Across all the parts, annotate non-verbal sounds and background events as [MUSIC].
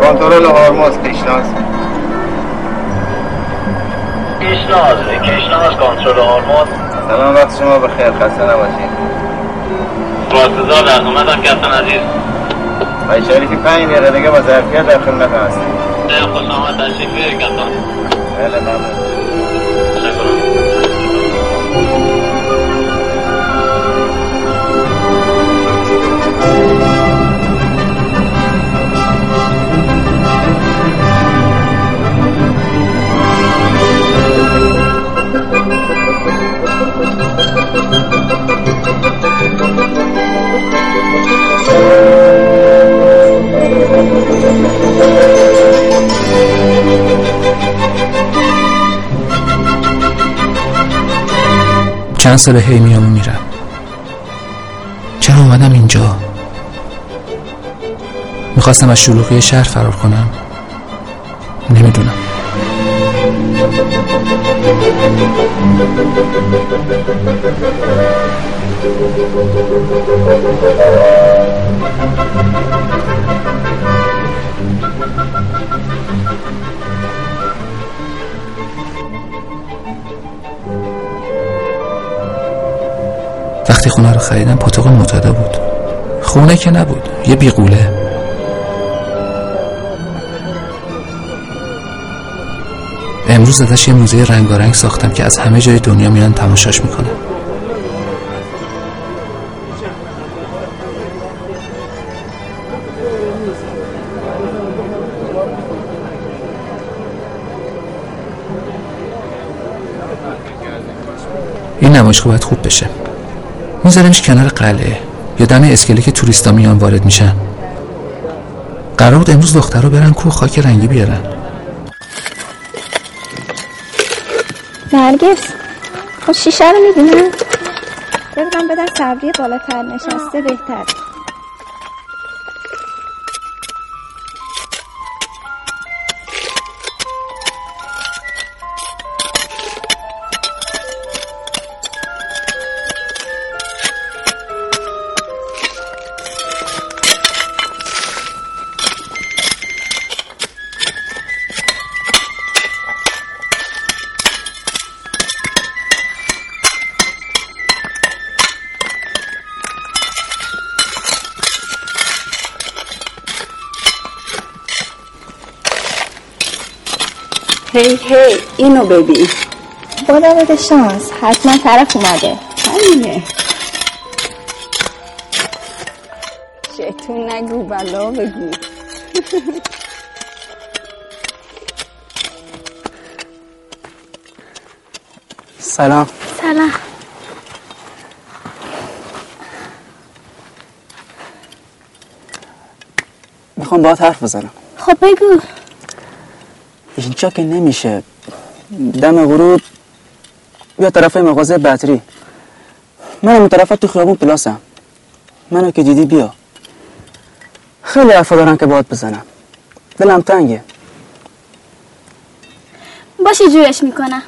کنترل هرمز پیشناز پیشنهاد. کشناز کنترل هرمز. تمام وقت شما به خیر خسته نباشید. با انتظار در خدمتم کپتن عزیز. آقای شریفی پنج دقیقه دیگه با ظرفیت در خدمت خیلی خوش آمد تشریف بیارید کپتن بله ممنون تشکرم چند سال هی میام میرم. چرا اومدم اینجا؟ می‌خواستم از شلوغی شهر فرار کنم. نمی‌دونم. وقتی خونه رو خریدم پاتوق معتاده بود. خونه که نبود یه بیغوله. امروز ازش یه موزه رنگارنگ ساختم که از همه جای دنیا میان تماشاش می‌کنه نمایشگاه باید خوب بشه. میذارمش کنار قلعه یا دم اسکله که توریستا میان وارد میشن. قرار بود امروز دخترها برن کوه خاک رنگی بیارن. نرگس خب شیشه رو می‌بینم ببینم بدن صبری بالاتر نشسته بهتر هی هی اینو ببین. خدا بده شانس. حتما طرف اومده. همینه. شیطون نگو بلا بگو. سلام. سلام. می‌خوام باهات حرف بزنم. خب بگو. اینجا که نمیشه. دم غروب بیا طرف مغازه بطری. من اون طرف تو خیابون پلاسم. منو که دیدی بیا. خیلی حرفا دارم که باید بزنم. دلم تنگه. باشی جویش می‌کنم.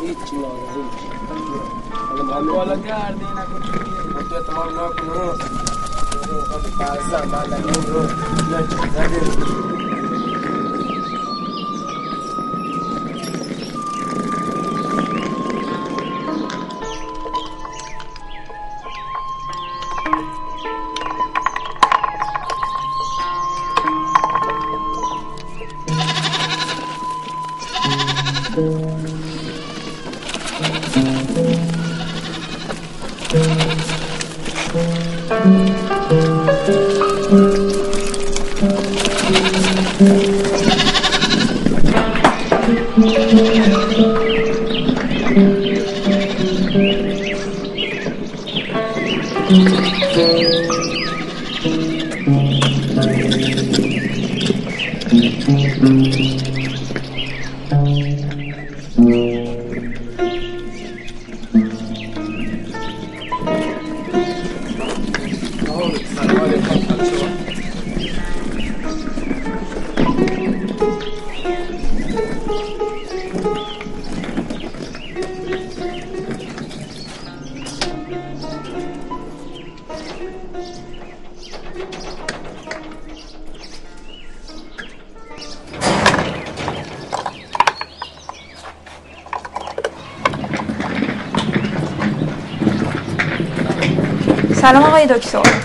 هیچی نداره هیچ بالا گردی نکنی مدت ما رو خواهد برسن بعد رو. نه چیز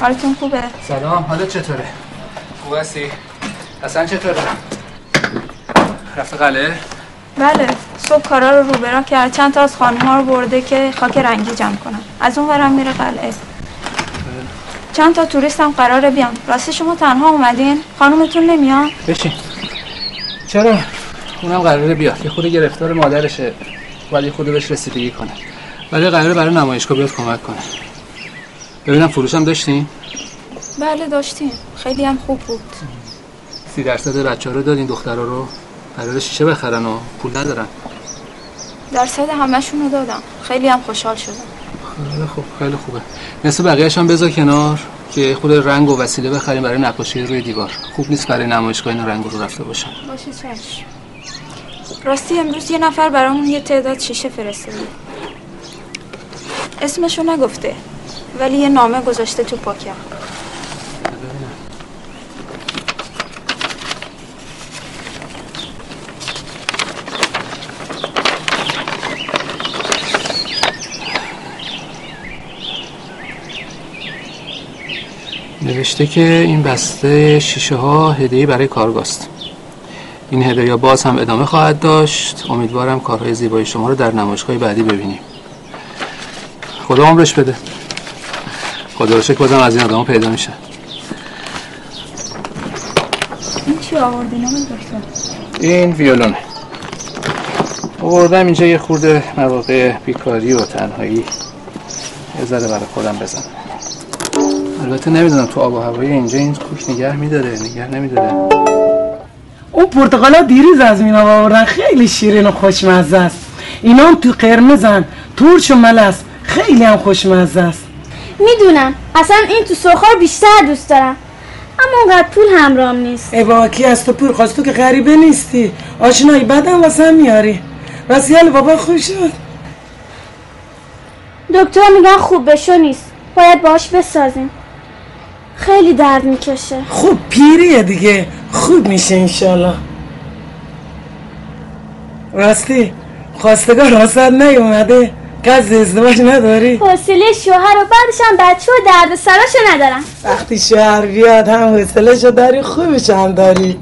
حالتون خوبه؟ سلام حالت چطوره؟ خوب هستی؟ حسن چطوره؟ رفت قلعه؟ بله صبح کارا رو روبرا کرد. چند تا از خانم ها رو برده که خاک رنگی جمع کنم از اون ورم میره قلعه. چند تا توریست هم قراره بیان. راستی شما تنها اومدین؟ خانومتون نمیان؟ بشین. چرا؟ اونم قراره بیاد. یه خود گرفتار مادرشه. یه خود بهش رسیدگی کنه. ولی قراره برای نمایشگاه بیاد کمک کنه. ببینم فروش هم داشتین؟ بله داشتیم. خیلی هم خوب بود. سی درصد بچه ها رو دادین دخترها رو. قراره شیشه بخرن و پول ندارن؟ درصد همشون رو دادم. خیلی هم خوشحال شدم. خیلی خوب خیلی خوبه. نصف بقیه‌اش هم بذار کنار که خود رنگ و وسیله بخریم برای نقاشی روی دیوار. خوب نیست برای نمایشگاه این رنگ رو رفته باشن. باشه چشم. راستی امروز یه نفر برامون یه تعداد شیشه فرستاده. اسمشو نگفته. ولی یه نامه گذاشته تو پاکم نوشته که این بسته شیشه ها هدیه برای کارگاست. این هدیه باز هم ادامه خواهد داشت. امیدوارم کارهای زیبای شما رو در نمایشگاه بعدی ببینیم. خدا عمرش بده. خدا رو شکر بازم از این آدم پیدا میشه. این چی آوردی؟ نامه دکتر. این ویولونه. آوردم اینجا یه خورده مواقع بیکاری و تنهایی. یه ذره برای خودم بزنم. البته نمی‌دونم تو آب و هوای اینجا این کوش نگه میداره نگه نمیداره. اون پرتقالا دیروز از مینا آوردن. خیلی شیرین و خوشمزه است. اینا هم تو قرمزن تورش و ملس. خیلی هم خوشمزه است. می‌دونم. اصلا این تو سرخار بیشتر دوست دارم. اما اونقدر پول همرام نیست. ای کی از تو پول خواست تو که غریبه نیستی. آشنایی بعدم واسه هم میاری. وسیال بابا خوب شد دکتر میگن خوب بشو نیست. باید باش بسازیم. خیلی درد می‌کشه. خوب پیریه دیگه. خوب میشه انشالله. راستی خواستگار راست نیومده. کس ازدواج نداری؟ حوصله شوهر و بعدش هم بچه و درد سراشو ندارم. وقتی شوهر بیاد هم حوصله داری خوبش هم داری.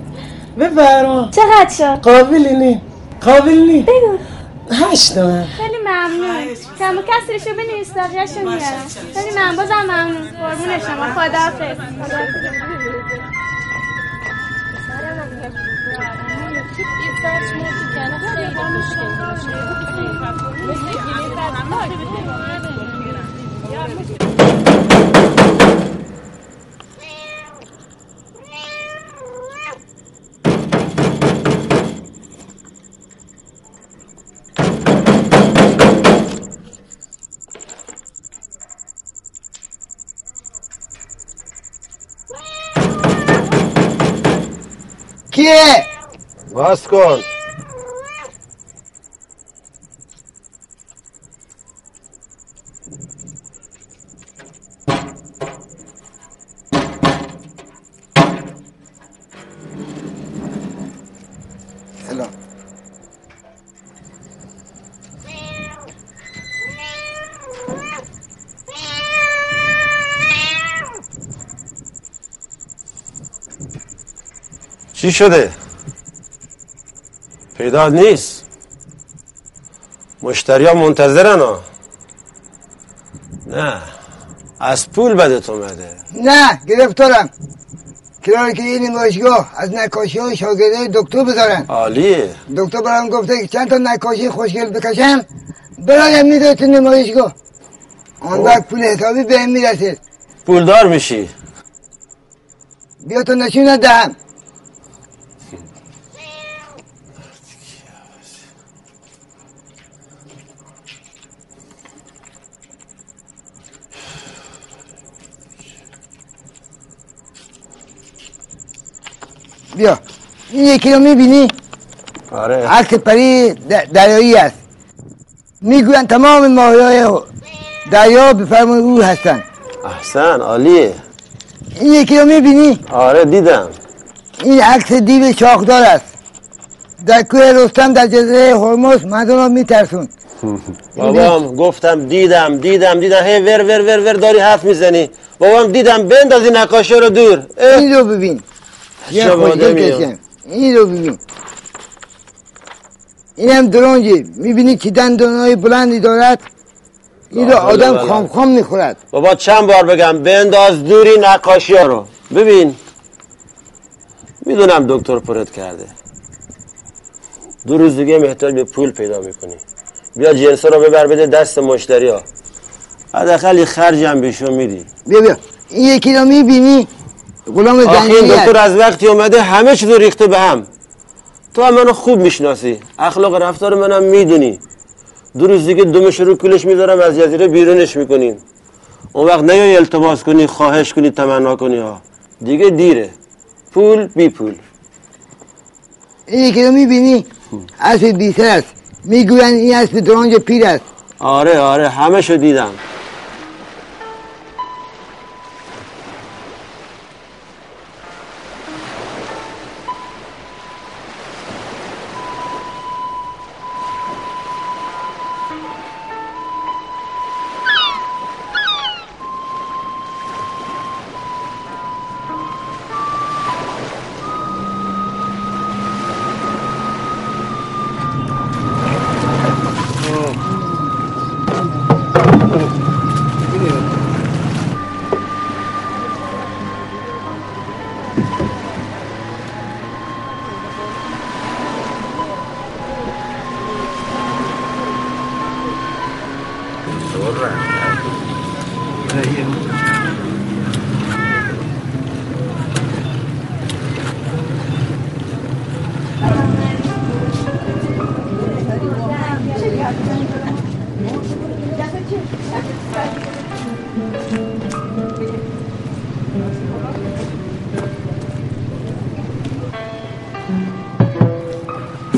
بفرما. چقدر شد؟ قابلی نی. قابل نی. بگو. هشت تومن. خیلی ممنون. کم و کسرشو بنویس بقیهشو میارم خیلی ممنون. بازم ممنون. قربون شما. خداحافظ. کیه؟ باز کن چی شده؟ پیدا نیست. مشتری ها منتظرن ها. نه از پول بدت اومده نه گرفتارم. کراره که این نمایشگاه از نکاشی های شاگرده دکتر بذارن. عالیه دکتر برام گفته که چند تا نکاشی خوشگل بکشم برایم میده تو نمایشگاه. آن وقت پول حسابی بهم می‌رسه. پولدار میشی. بیا تو نشون دهم. بیا. این یکی رو می‌بینی؟ آره. عکس پری دریایی است. می‌گوین تمام ماهی های دریا به فرمان او هستن احسن عالیه. این یکی رو می‌بینی؟ آره دیدم. این عکس دیو شاخدار است. در کوه رستم در جزیره هرمز مردم را میترسون [LAUGHS] بابام گفتم دیدم دیدم دیدم. هی ور ور ور ور داری حرف می‌زنی. بابام دیدم بندازی نقاشی رو دور. این رو ببین. یه آدمیه. کشم این رو ببین این هم درنجی می‌بینی که دندانهای بلندی دارد؟ این رو آدم خام خام می‌خورد. بابا چند بار بگم بنداز دوری نقاشی ها رو. ببین. می‌دونم دکتر پرت کرده. دو روز دیگه محتاج به پول پیدا می‌کنی. بیا جنسا رو ببر بده دست مشتری ها. حداقل یه خرج هم بهشون میدی. بیا بیا. این یکی رو می‌بینی؟ غلام آخه این دکتر از وقتی اومده همه چیز ریخته به هم. تو هم منو خوب می‌شناسی. اخلاق رفتار منم می‌دونی. دو روز دیگه دومش رو کولش می‌ذارم از جزیره بیرونش می‌کنیم اون وقت نیای التماس کنی خواهش کنی تمنا کنی ها دیگه دیره. پول بی پول. این یکی رو می‌بینی؟ اسب بیسر است. می‌گوین این اسب درنج پیر است. آره آره همه شو دیدم.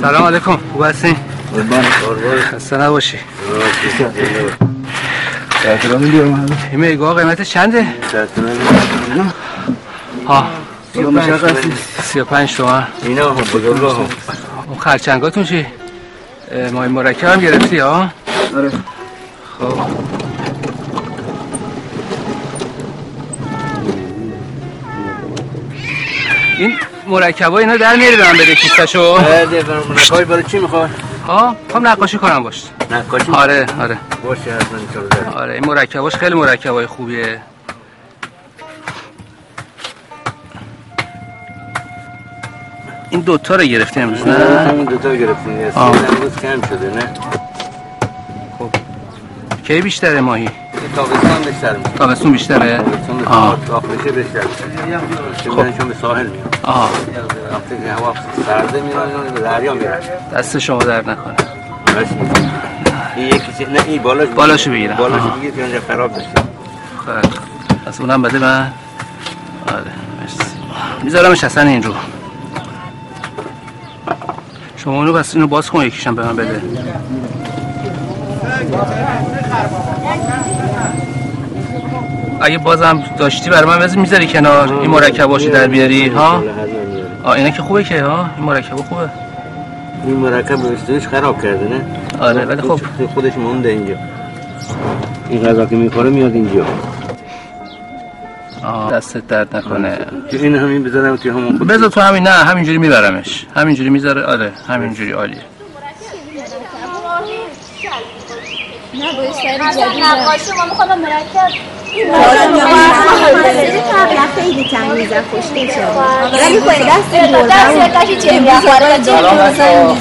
سلام علیکم. خوب هستین؟ خسته نباشی. این میگاه قیمتش چنده؟ ها. سی و پنج تومن. اینا هم بزرگ هم. اون خرچنگاتون چی؟ مای مرکب هم گرفتی ها؟ آره. خب. این مرکبا اینا در میاری به من بده کیستشو بله نقاشی برای چی می‌خوای؟ ها هم نقاشی کنم باش. نقاشی؟ آره آره. باشه حتما آره این مرکباش خیلی مرکبای خوبیه. این دوتا رو گرفتی امروز نه؟ همین دوتا گرفتیم. آه. سیز امروز کم شده نه؟ کی بیشتره ماهی؟ این تابستان بیشتر تابستون بیشتره؟ آه. بشه بیشتر میشه چون به ساحل میاد آه. وقتی هوا سرده میرن اینا به دریا میرن دست شما در نکنه. این یکی چیز نه این بالاش بالاشو بگیرم. بالاش آها. بگیر که اونجا خراب بشه. خوب. پس اونم بده من. آره مرسی. میذارمش اصلا این رو شما اونو بس اینو باز کن یکیشم به من بده. اگه بازم داشتی برای من بذار می‌ذاری کنار؟ این مرکباشو در بیاری ها؟ آه اینا که خوبه که ها؟ این مرکب خوبه. این مرکب استوریش خراب کرده نه؟ آره ولی خب. خودش مونده اینجا. این غذا که می‌خوره میاد اینجا. آه دستت درد نکنه. این همین بذارم که همون بذار تو همین نه همینجوری میبرمش. همینجوری می‌ذاره آره همینجوری عالیه. نه باید سری جدید نقاشی ما می‌خوام مرکب خیلی خوشگل ولی دست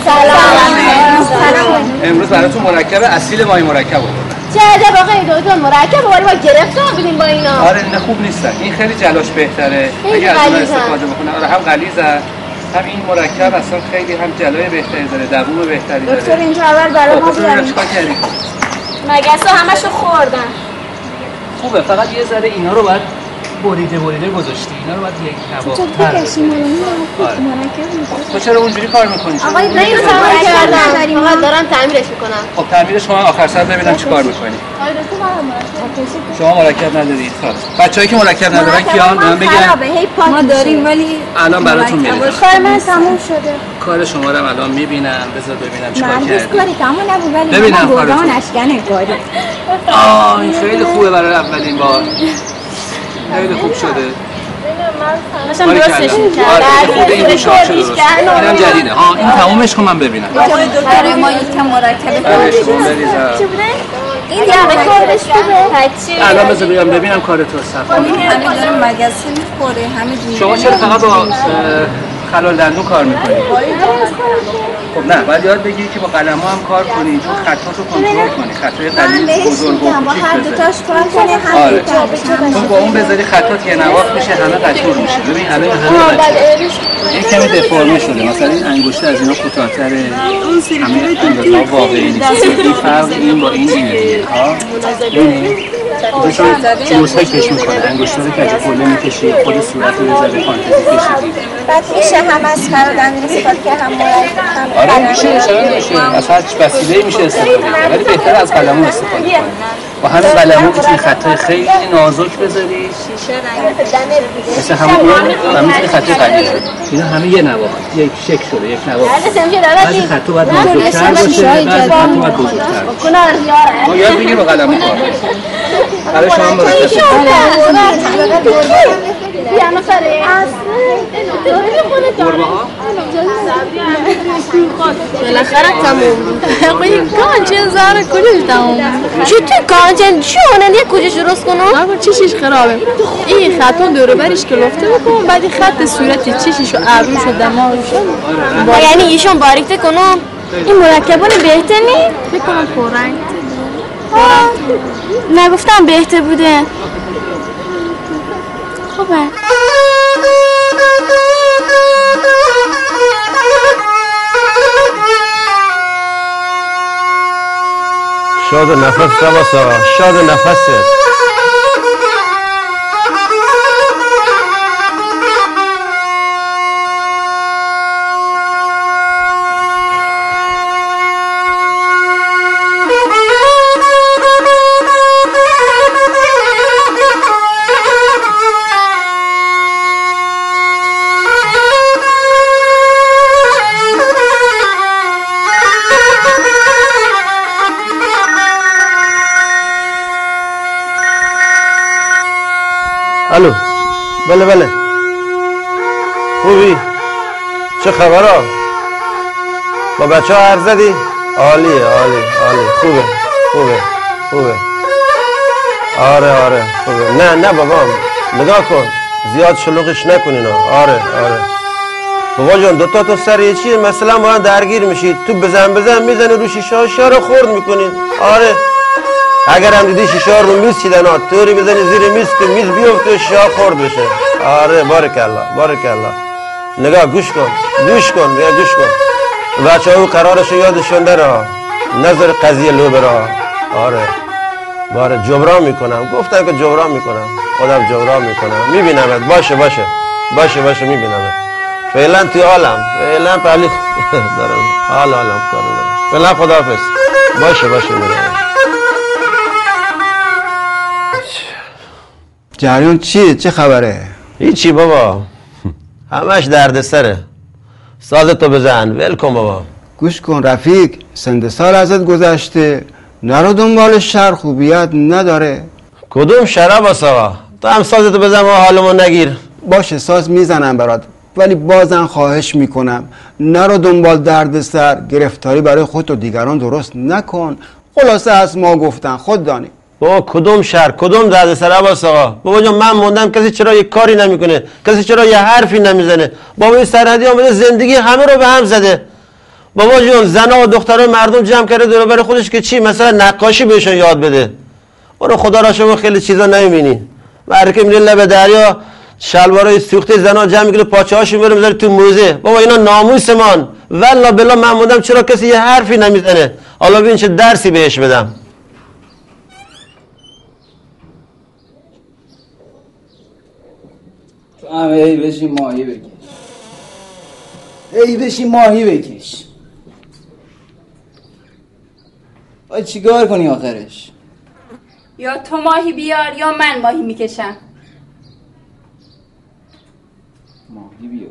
سلام امروز براتون مرکب اصیل مای مرکب بود چه عجب آقا این دوتا مرکب ولی ما گرفتار بودیم با اینا. آره نه خوب نیستن. این خیلی جلاش بهتره. اگه از اون. استفاده بکنه آره هم غلیظن هم این مرکب اصلا خیلی هم جلای بهتری داره دووم بهتری داره. دکتر اینجا اول برای ما خب، مگس همشو خوردن. خوبه فقط یه ذره اینا رو باید بریده بریده گذاشتی. اینا رو باید یک چون نواختر تو کشی مالونی آره. مرکب می‌کنه تو چرا اونجوری کار می‌کنی؟ آقای نه، اینو تمام کردم. فقط دارم تعمیرش می‌کنم. خب تعمیرش شما آخر سر ببینم چی کار می‌کنی. مرکب شما مرکب ندارید خب بچه‌ای که مرکب ندارن کیان؟ من پاک ما داریم ولی الان براتون می‌رسم کار من تموم شده. کار شما رو الان می‌بینم. بذار ببینم چیکار کردی. کاری تموم نبود ولی ببینم من کارتون. اشکنه کاری. آه این خیلی خوبه برای اولین بار. خیلی خوب شده. داشتم درستش. آره، می‌کردم. درست. اینم جدیده. ها این تمومش کن من ببینم. برای ما یکم مرکب بریزم. این یقه کارش خوبه الان بذار بیام ببینم کار تو. صفا همه داره مگسه می‌خوره همه دونه شما چرا فقط با خلال دندون کار می‌کنی؟ خب نه باید یاد بگیری که با قلم هم کار کنی چون خطات رو کنترل کنی خطای قلیل بزرگ و کوچیک هر بذاری دوتاش کار آره. چون با اون بذاری خطات یه نواخت میشه همه قطور میشه. ببین الان همه قطور. این کمی دفرمه شده. مثلا این انگشته از اینا کوتاه‌تره. همه اندازه واقعی نیست. این فرق این با این اینه دیگه ها ببینی جوز های کش می‌کنه انگشته رو کج کله می‌کشی خود صورت رو ذره فانتزی کشیدی بعد میشه هم از خرادن استفاده که هم آره میشه چرا نمیشه از هر وسیله میشه استفاده کرد ولی بهتر از قلمو استفاده کنی با همین قلمو می‌تونی خطای خیلی نازک بذاری. مثل همون اون و می‌تونی خطای قلیل اینا همه یه نواخت یک شکل شده یک نواخت بعضی خطا باید نازکتر باشه بعضی خطا باید بزرگتر باشه. ما یاد بگیر با قلمو. کار. [LAUGHS] برای شما مرتب گربه ها بالاخره تموم آقای کانچه زهر کجاش تموم چی تو کانچه چی اونن یه کجاش درست کنم آقا چشش خرابه این خطا دور برش که لفته بکنم بعد خط صورت چشش و ابروش و دماغش یعنی ایشون باریکته کنم این مرکبان بهتر نی؟ بکنم پررنگ نگفتم بهتر بوده خوبه. شاد نفس باسا شاد نفست الو بله بله. خوبی؟ چه خبر ها با بچه ها حرف زدی عالیه عالی عالی خوبه خوبه خوبه. آره آره خوبه. نه نه بابا نگاه کن. زیاد شلوغش نکنین. آره آره. بابا جان دوتا تو سر یه چیه؟ مثلا هم درگیر میشید تو بزن بزن می‌زنه رو شیشه ها رو خورد می‌کنین آره. اگر هم دیدی شیشه رو میز چیدن ها طوری بزنی زیر میز که میز بیفته شا خورد بشه. آره بارک الله بارک الله نگاه گوش کن گوش کن بیا گوش کن. بچه ها قرارش یادشون داره. نظر قضیه لو بره ها. آره. باره جبران می‌کنم. گفتم که جبران می‌کنم. خودم جبران می‌کنم. میبینمت. باشه باشه. باشه باشه میبینمت. فعلا توی عالم فعلا پلی [LAUGHS] دارم. حال عالم کار دارم. فعلا خداحافظ. باشه باشه می‌بینم جریان چیه؟ چه خبره؟ هیچی بابا. همش درد سره. سازتو بزن. ول کن بابا. گوش کن رفیق. سند سال ازت گذشته. نرو دنبال شر خوبیت نداره. کدوم شراب آسا تو هم سازتو بزن ما حالمو نگیر. باشه ساز می‌زنم برات. ولی بازم خواهش می‌کنم. نرو دنبال درد سر. گرفتاری برای خودت و دیگران درست نکن. خلاصه از ما گفتن. خود دانی بابا کدوم شهر؟ کدوم درد سر؟ عباس آقا. بابا جان من موندم کسی چرا یه کاری نمی‌کنه. کسی چرا یه حرفی نمی‌زنه. بابا این سرحدی آمده زندگی همه رو به هم زده. بابا جون زنا و دختران مردم جمع کرده دور بر خودش که چی؟ مثلا نقاشی بهشون یاد بده. برو خدا را شما خیلی چیزا نمی‌بینی. مرکه میره لب دریا شلوارای سوخته زنا جمع می‌کنه پاچه هاشو می‌بره می‌ذاره تو موزه. بابا اینا ناموسمان والله بلا من موندم چرا کسی یه حرفی نمی‌زنه. حالا ببین چه درسی بهش بدم. هم ای بشین ماهی بکش. ای بشین ماهی بکش. باید چیکار کنی آخرش؟ یا تو ماهی بیار یا من ماهی می‌کشم. ماهی بیا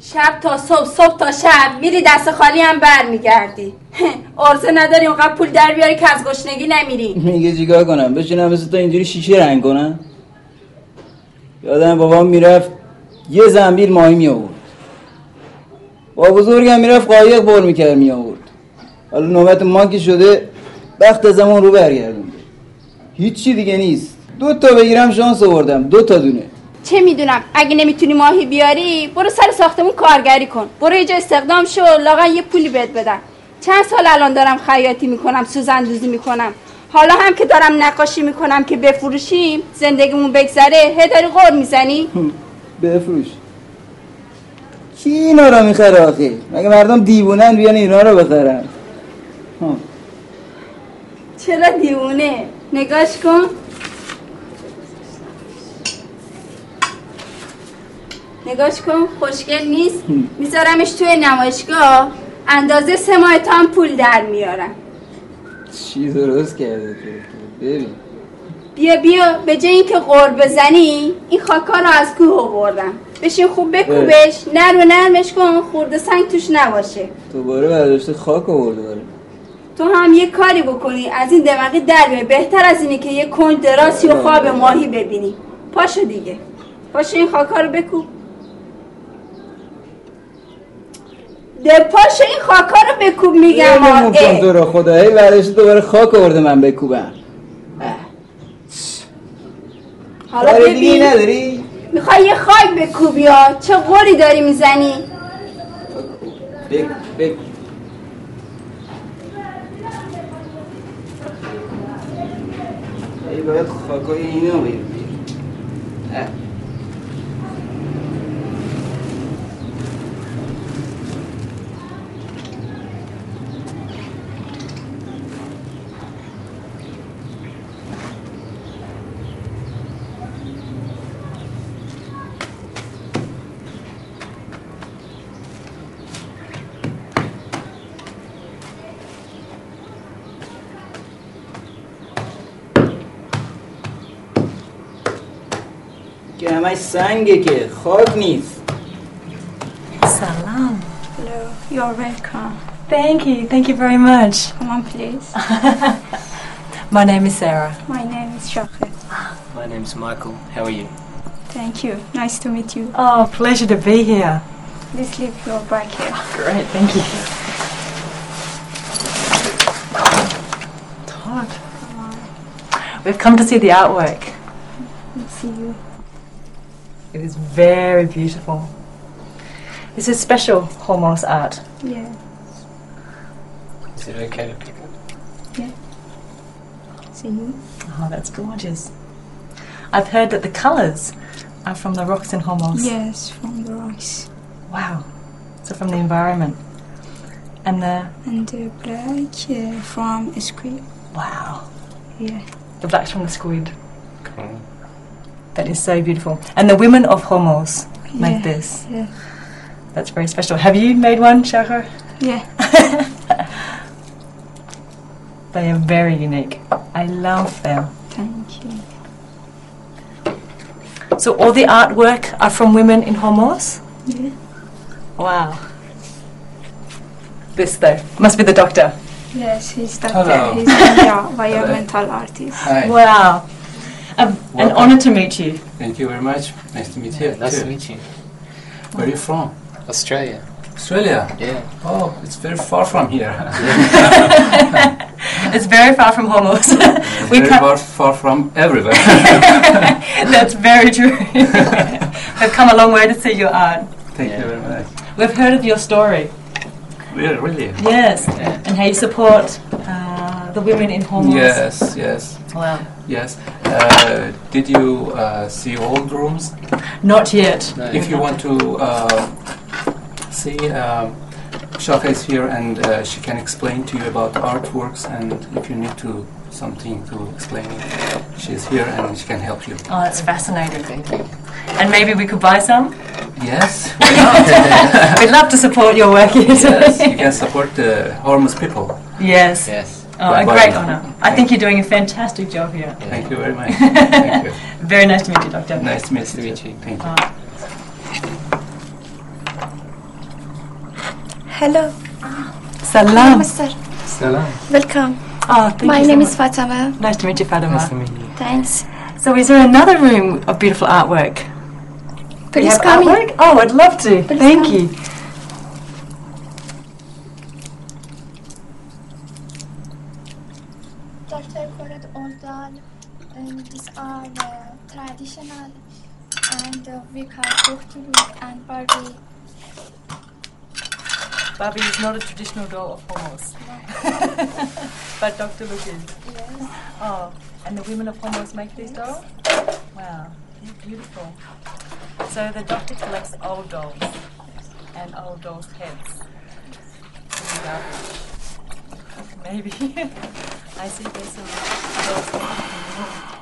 شب تا صبح صبح تا شب. میری دست خالی هم بر میگردی [LAUGHS] ارزه نداری اونقدر پول در بیاری که از گشنگی نمیری. میگه چیکار کنم؟ بشینم مثل تو اینجوری شیشه رنگ کنم؟ یادم بابام می‌رفت یه زنبیل ماهی می آورد با بزرگم می‌رفت قایق بر می‌کرد می آورد حالا نوبت ما که شده؟ وقت زمان رو برگردونده هیچی دیگه نیست. دو تا بگیرم شانس آوردم دو تا دونه. چه می‌دونم؟ اگه نمی‌تونی ماهی بیاری برو سر ساختمون کارگری کن. برو یه جا استخدام شو لاغا یه پولی بهت بدن چند سال الان دارم خیاطی می‌کنم سوزندوزی می‌کنم. حالا هم که دارم نقاشی می‌کنم که بفروشیم زندگیمون بگذره هی داری غور می‌زنی؟ بفروش. کی اینا رو می‌خره آخه؟ مگه مردم دیوونن بیان اینا رو بخرن. چرا دیوونه؟ نگاش کن. نگاش کن خوشگل نیست. میذارمش توی نمایشگاه. اندازه سه ماه تا هم پول در میارم چی درست کرده تو ببین. بیا بیا. به جای اینکه قور بزنی این خاکا رو از کوه آوردم. بشین خوب بکوبش. نرم و نرمش کن. خورده سنگ توش نباشه. دوباره برداشته خاک آورده داره تو هم یه کاری بکنی. از این دماغی در بیای. بهتر از اینه که یه کنج دراسی و خواب ماهی ببینی. پاشو دیگه. پاشو این خاکا رو بکوب. ده پاشو این خاکا رو بکوب میگم آه. تو رو خدا. هی برداشته دوباره خاک آورده من بکوبم حالا ببین. نداری؟ می‌خوای یه خاک بکوبی ها چه قولی داری می‌زنی؟ بک بک ای باید خاکای اینو بگیری اه. که همش سنگه که خاک نیست Salam. Hello, you're welcome. Thank you. Thank you very much. Come on, please. [LAUGHS] My name is Sarah. My name is Shakir. My name's Michael. How are you? Thank you. Nice to meet you. Oh, pleasure to be here. Please leave your bag here. Great. Thank you. Todd. We've come to see the artwork. Very beautiful. This is special Hormos art. Yeah. Is it okay to pick up? Yeah. See you. Oh, that's gorgeous. I've heard that the colours are from the rocks in Hormos. Yes, from the rocks. Wow. So from the environment. And the And the black uh, from squid. wow. Yeah. The black's from the squid. That is so beautiful. And the women of Homos make Yeah, this. Yeah. That's very special. Have you made one, Shahar? Yeah. [LAUGHS] They are very unique. I love them. Thank you. So all the artwork are from women in Homos? Yeah. Wow. This though must be the doctor. Yes, he's doctor. Hello. He's yeah, environmental artist. Hi. Wow. Um, an Welcome. honor to meet you. Thank you very much. Nice to meet you. nice too. to meet you. Where are you from? Australia. Australia. Yeah. Oh, it's very far from here. [LAUGHS] It's very far from Homos. [LAUGHS] we very come- far, far from everywhere. [LAUGHS] That's very true. We've come a long way to see your art. Thank you very much. We've heard of your story. Really, really. Yes. And how you support uh, the women in Homos. Yes, yes. Wow. Yes. Uh, did you uh, see old rooms? Not yet. If you want to uh, see, um, Shaka is here and uh, she can explain to you about artworks and if you need to something to explain it, she's here and she can help you. Oh, that's fascinating. Thank you. And maybe we could buy some? Yes, [LAUGHS] We'd love to support your work here yes, you can support the homeless people. Yes. Yes. Oh, a great honour. I think you're doing a fantastic job here. Thank you very much. [LAUGHS] Thank you. Very nice to meet you, Doctor. Nice to meet you. Thank you. Hello. Ah. Salam. Mister. Salam. Welcome. Oh, thank My you so name much. is Fatima. Nice to meet you, Fatima. Nice to meet you. Thanks. So, is there another room of beautiful artwork? Do you Please have come in. artwork? Oh, I'd love to. Thank you. Dr. Korat Oldal, um, these are uh, traditional and uh, we call Kuchtuluk and Barbie. Barbie is not a traditional doll of Homos. [LAUGHS] but Dr. Luke is. Yes. Oh, and the women of Homos make these dolls? Wow, they're beautiful. So the doctor collects old dolls and old dolls' heads. in. [LAUGHS] Maybe. [LAUGHS] I see there's some dolls' heads. Where-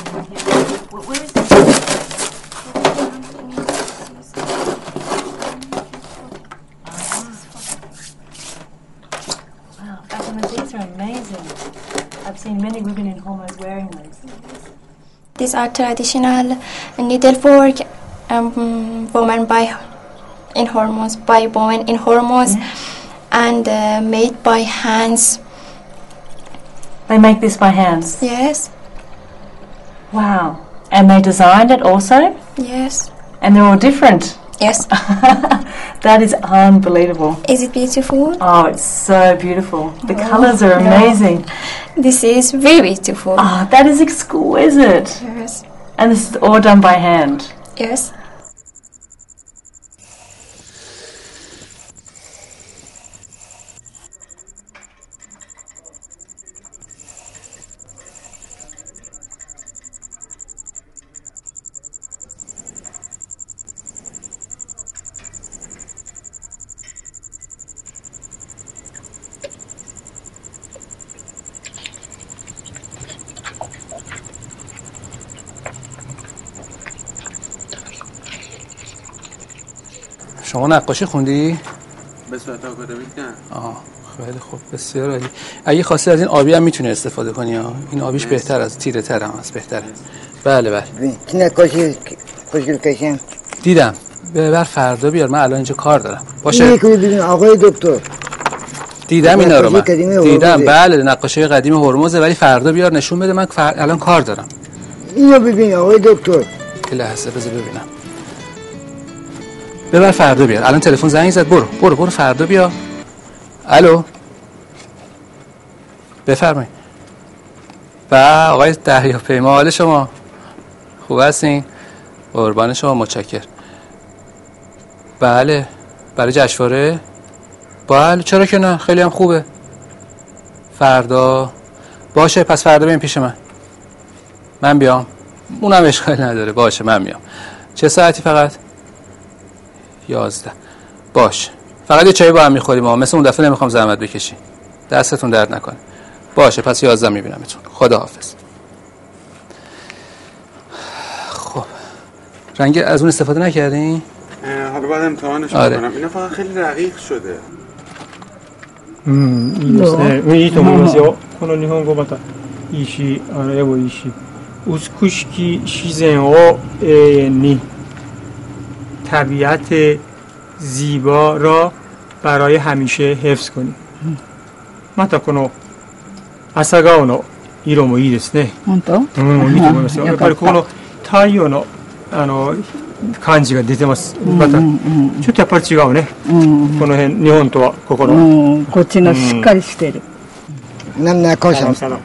Where is Wow, Fatima, these are amazing. I've seen many women in Homos wearing these. These are traditional needlework um, women by in hormones by women in hormones and uh, made by hands. They make this by hands. Yes, Wow. And they designed it also? yes, And they're all different. yes. [LAUGHS] That is unbelievable. Is it beautiful? Oh, it's so beautiful. The Oh, colors are amazing. This is very beautiful. Oh, that is exquisite. Yes, And this is all done by hand. yes. شما نقاشی خوندی؟ به صورت آکادمیک نه. آه خیلی خوب بسیار عالی. اگه خواستی از این آبی هم می‌تونی استفاده کنی ها؟ این آبیش بهتر از تیره تر هم هست بهتره. بله بله. چه نقاشی خوشگل کشم دیدم. ببر فردا بیار من الان اینجا کار دارم. باشه. ببین آقای دکتر. دیدم اینا رو من. دیدم. بله نقاشی قدیم هرمزه ولی فردا بیار نشون بده من فر... الان کار دارم. اینو ببین آقای دکتر. لحظه بذار ببینم. ببر فردا بیار الان تلفن زنگ زد. برو برو برو فردا بیا. الو. بفرمایید. و آقای دریا پیما حال شما؟ خوب هستین؟ قربان شما متشکر بله برای جشنواره؟ بله چرا که نه؟ خیلی هم خوبه. فردا. باشه پس فردا بیاین پیش من. من بیام. اونم اشکال نداره. باشه من میام. چه ساعتی فقط؟ یازده باشه فقط یه چایی با هم میخوریم ما مثل اون دفعه نمیخوام زحمت بکشی دستتون درد نکنه باشه پس یازده میبینمتون خدا حافظ خب رنگ از اون استفاده نکردین؟ حالا باید امتحانش آره. کنم اینا فقط خیلی رقیق شده うん、いいですね。うんいいと思いますよ。この日本語またいいし、あの絵もいいし、美しき自然を永遠に、 طبیعت زیبا را برای همیشه حفظ کنیم. またこの朝顔の色もいいですね。本当うん、いいと思いますよ。やっぱりここの太陽のあの感じが出てます。また、ちょっとやっぱり違うね。この辺日本とはここの。うんこっちのしっかりしてる نم نقاشم سلام.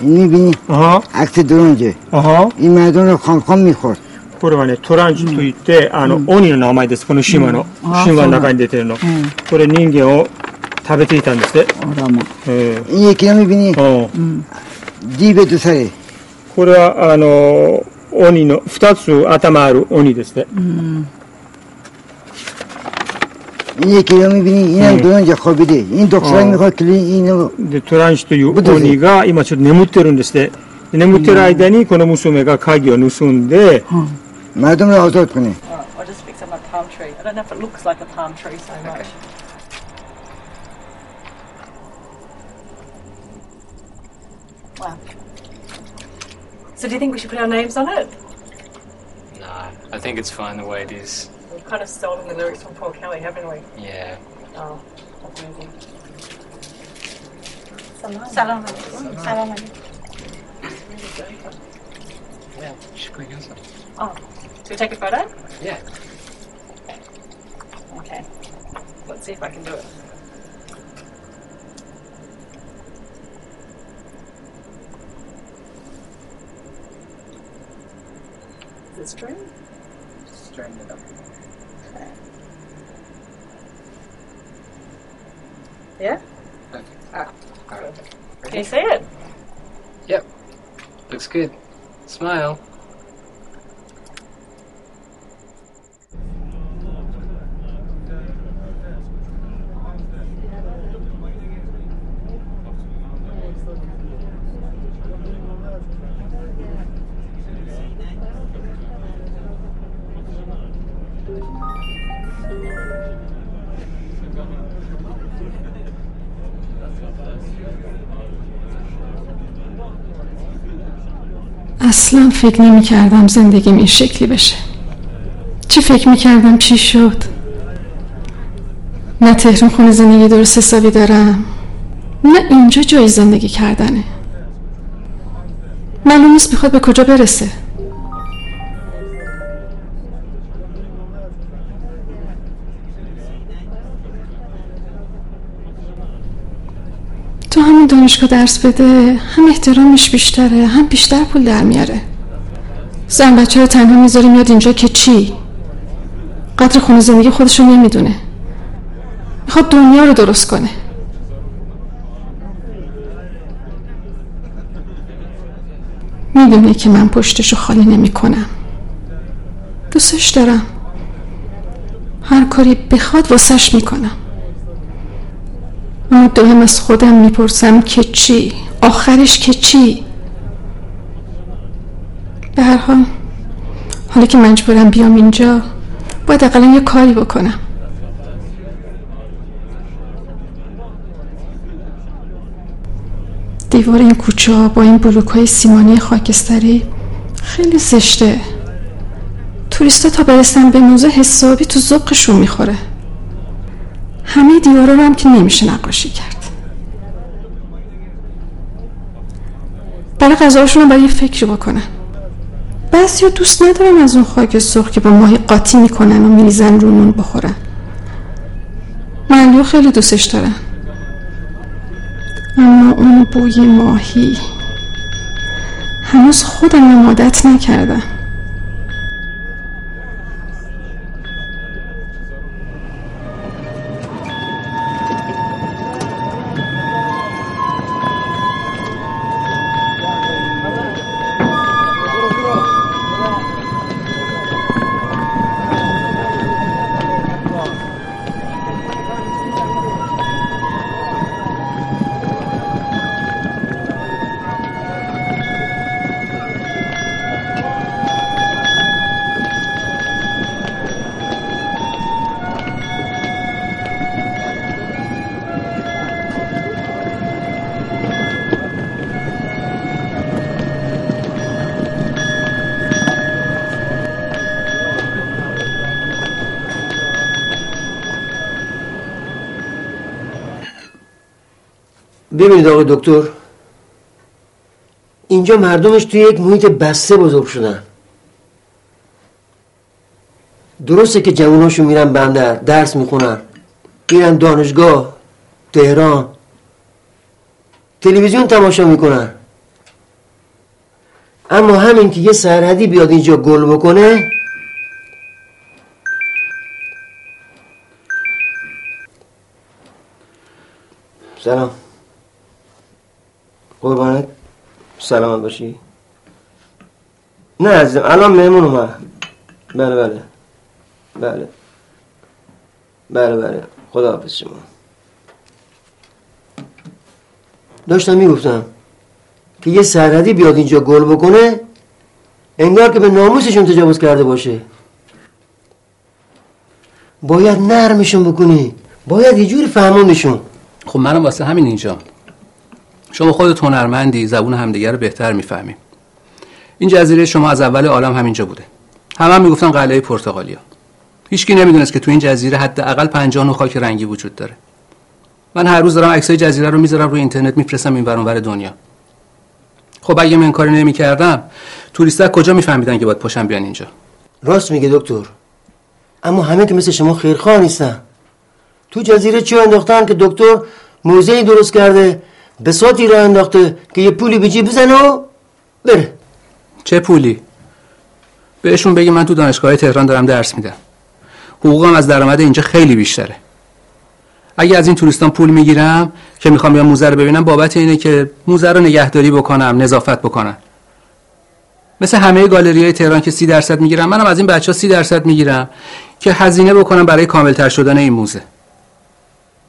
میبینی آها. عکس درنجه آها. این مردم رو خان خان میخورد これはね、トランジュといって、うん、あの、うん、鬼の名前です。この神話の、うん、神話の中に出てるの。うん、これ人間を食べていたんですって。あらま。えー。いい、木のに。ディーベット。これは、あの、鬼の、二つ頭ある鬼ですね。うん。이개념という鬼が今ちょっと眠ってるんですね眠ってる間にこの娘が鍵を盗んで、Madam to olsun. Alright, i just fix up my palm tree. I don't know if it looks like a palm tree so much. Okay. Wow. So do you think we should put our names on it? Nah, I think it's fine the way it is. We've kind of stolen the lyrics from Paul Kelly, haven't we? Yeah. Oh, that's moving. Salam. Mm, Salam. Salam. Salam. Salam. Well, should bring us up. Oh should we take a photo? Yeah. Okay. Let's see if I can do it. Is it string? String it up. Okay. Yeah? Okay. Ah, perfect. Can you see it? Yep. Looks good. Smile. اصلا فکر نمی کردم زندگیم این شکلی بشه. چی فکر می کردم چی شد؟ نه تهران خونه زندگی درست حسابی دارم. نه اینجا جای زندگی کردنه. معلوم نیست می‌خواد به کجا برسه. تو همین دانشگاه درس بده هم احترامش بیشتره هم بیشتر پول در میاره. زن بچه رو تنها می‌ذاری میاد اینجا که چی؟ قدر خونه زندگی خودشو نمی‌دونه. می‌خواد دنیا رو درست کنه. می‌دونه که من پشتشو خالی نمی‌کنم. دوستش دارم. هر کاری بخواد واسش می‌کنم. اما از خودم می‌پرسم که چی؟ آخرش که چی؟ به هر حال حالا که مجبورم بیام اینجا باید اقلا یه کاری بکنم. دیوار این کوچه با این بلوک های سیمانی خاکستری خیلی زشته. توریستا تا برسن به موزه حسابی تو ذوقشون می‌خوره. همه دیوارا رو هم که نمیشه نقاشی کرد. برای غذاشون هم باید یه فکری بکنن. بعضی دوست ندارن از اون خاک سرخ که با ماهی قاطی می‌کنن و میریزن رو نون بخورن. ملیو خیلی دوستش دارن. اما اون بوی ماهی هنوز خودم عادت نکردم. آقای دکتر اینجا مردمش توی یک محیط بسته بزرگ شدن. درسته که جواناشو میرن بندر درس می‌خونن میرن دانشگاه تهران تلویزیون تماشا می‌کنن. اما همین که یه سرحدی بیاد اینجا گل بکنه سلام. قربانت. سلامت باشی. نه عزیزم الان مهمون اومد. بله بله. بله. بله بله. خدا حافظ شما. داشتم می‌گفتم که یه سرحدی بیاد اینجا گل بکنه انگار که به ناموسشون تجاوز کرده باشه. باید نرمشون بکنی. باید یه جوری فهموندشون خب منم واسه همین اینجا. شما خودت هنرمندی زبون همدیگه رو بهتر می‌فهمیم. این جزیره شما از اول عالم همینجا بوده. همه هم می‌گفتن قلعه پرتغالیا. هیچکی نمی‌دونست که تو این جزیره حداقل 50 نوع خاک رنگی وجود داره. من هر روز دارم عکسای جزیره رو می‌ذارم روی اینترنت میفرستم این ور دنیا. خب اگه من کاری نمی‌کردم توریستا کجا میفهمیدن که باید پاشن بیان اینجا؟ راست میگه دکتر. اما همه که مثل شما خیرخواه نیستن. تو جزیره چی انداختن که دکتر موزه درست کرده به ساتی را انداخته که یه پولی به جیب بزنه و بره. چه پولی؟ بهشون بگی من تو دانشگاه تهران دارم درس میدم. حقوقم از درآمد اینجا خیلی بیشتره. اگه از این توریستان پول می‌گیرم که می‌خوام بیام موزه رو ببینم بابت اینه که موزه رو نگهداری بکنم نظافت بکنم مثل همه گالری های تهران که سی درصد می‌گیرم منم از این بچه ها سی درصد می‌گیرم که هزینه بکنم برای کاملتر شدن این موزه.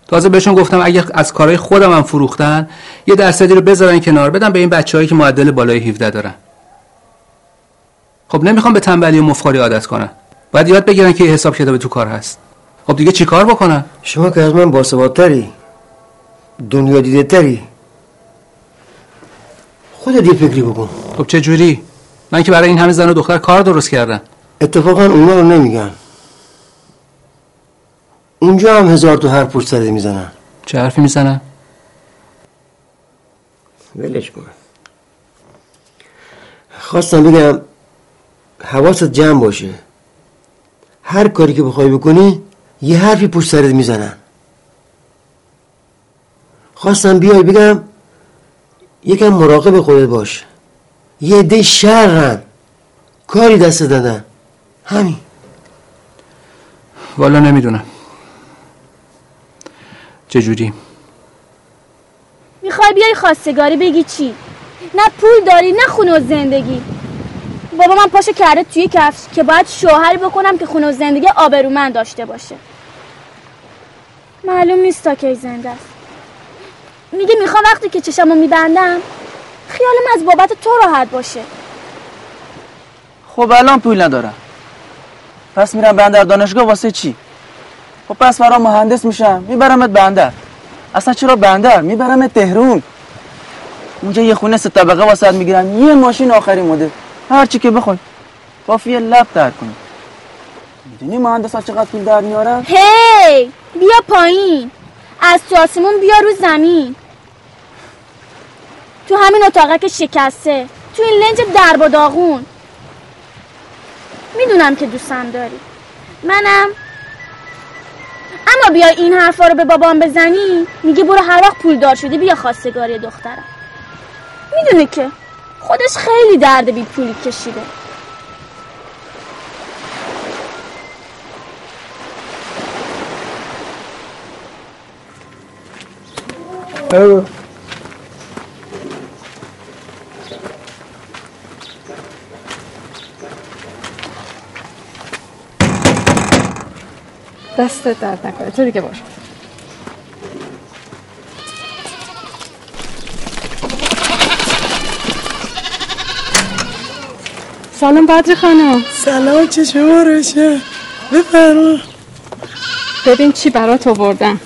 تازه بهشون گفتم اگه از کارهای خودم هم فروختن یه درصدی رو بذارن کنار بدم به این بچههایی که معدل بالای 17 دارن. خب نمی‌خوام به تنبلی و مفخاری عادت کنن. باید یاد بگیرن که حساب کتاب تو کار هست. خب دیگه چیکار بکنم شما که از من باسوادتری دنیا دیده تری خودت یه فکری بکن. خب چه جوری من که برای این همه زن و دختر کار درست کردم. اتفاقا اونا رو نمیگن. اونجا هم هزار تو هر پشت می‌زنن. چه حرفی می‌زنن؟ ولش کن. خواستم بگم حواست جمع باشه. هر کاری که بخوای بکنی یه حرفی پشت سرت می‌زنن. خواستم بیای بگم یکم مراقب خودت باش. یه عده شرن. کاری دست دادن. همین. والا نمی‌دونم. چجوری؟ می‌خوای بیای خواستگاری بگی چی؟ نه پول داری نه خونه و زندگی. بابا من پاشو کرده توی کفش که باید شوهری بکنم که خونه و زندگی آبرومند داشته باشه. معلوم نیست تا کی زنده است. میگه می‌خوام وقتی که چشمو میبندم خیالم از بابت تو راحت باشه. خب الان پول ندارم. پس میرم بندر دانشگاه واسه چی؟ خب پس برام مهندس میشم. میبرمت بندر اصلا چرا بندر میبرمت تهرون. اونجا یه خونه سه طبقه واسه می‌گیرم. یه ماشین آخری مدل. هر چی که بخوای. کافیه لب در کنی. می‌دونی مهندس ها چقدر پول در میارن؟ هی! بیا پایین. از تو آسمون بیا رو زمین. تو همین اتاقه که شکسته. تو این لنج درب و داغون. می‌دونم که دوستم داری. منم اما بیا این حرفا رو به بابام بزنی میگه برو هر وقت پول دار شدی بیا خواستگاری دخترم. می‌دونه که خودش خیلی درد بی پولی کشیده. دستت درد نکنه. تو دیگه باش سلام بدر خانم. سلام چه شما روشه بفرما. ببین چی برات آوردم.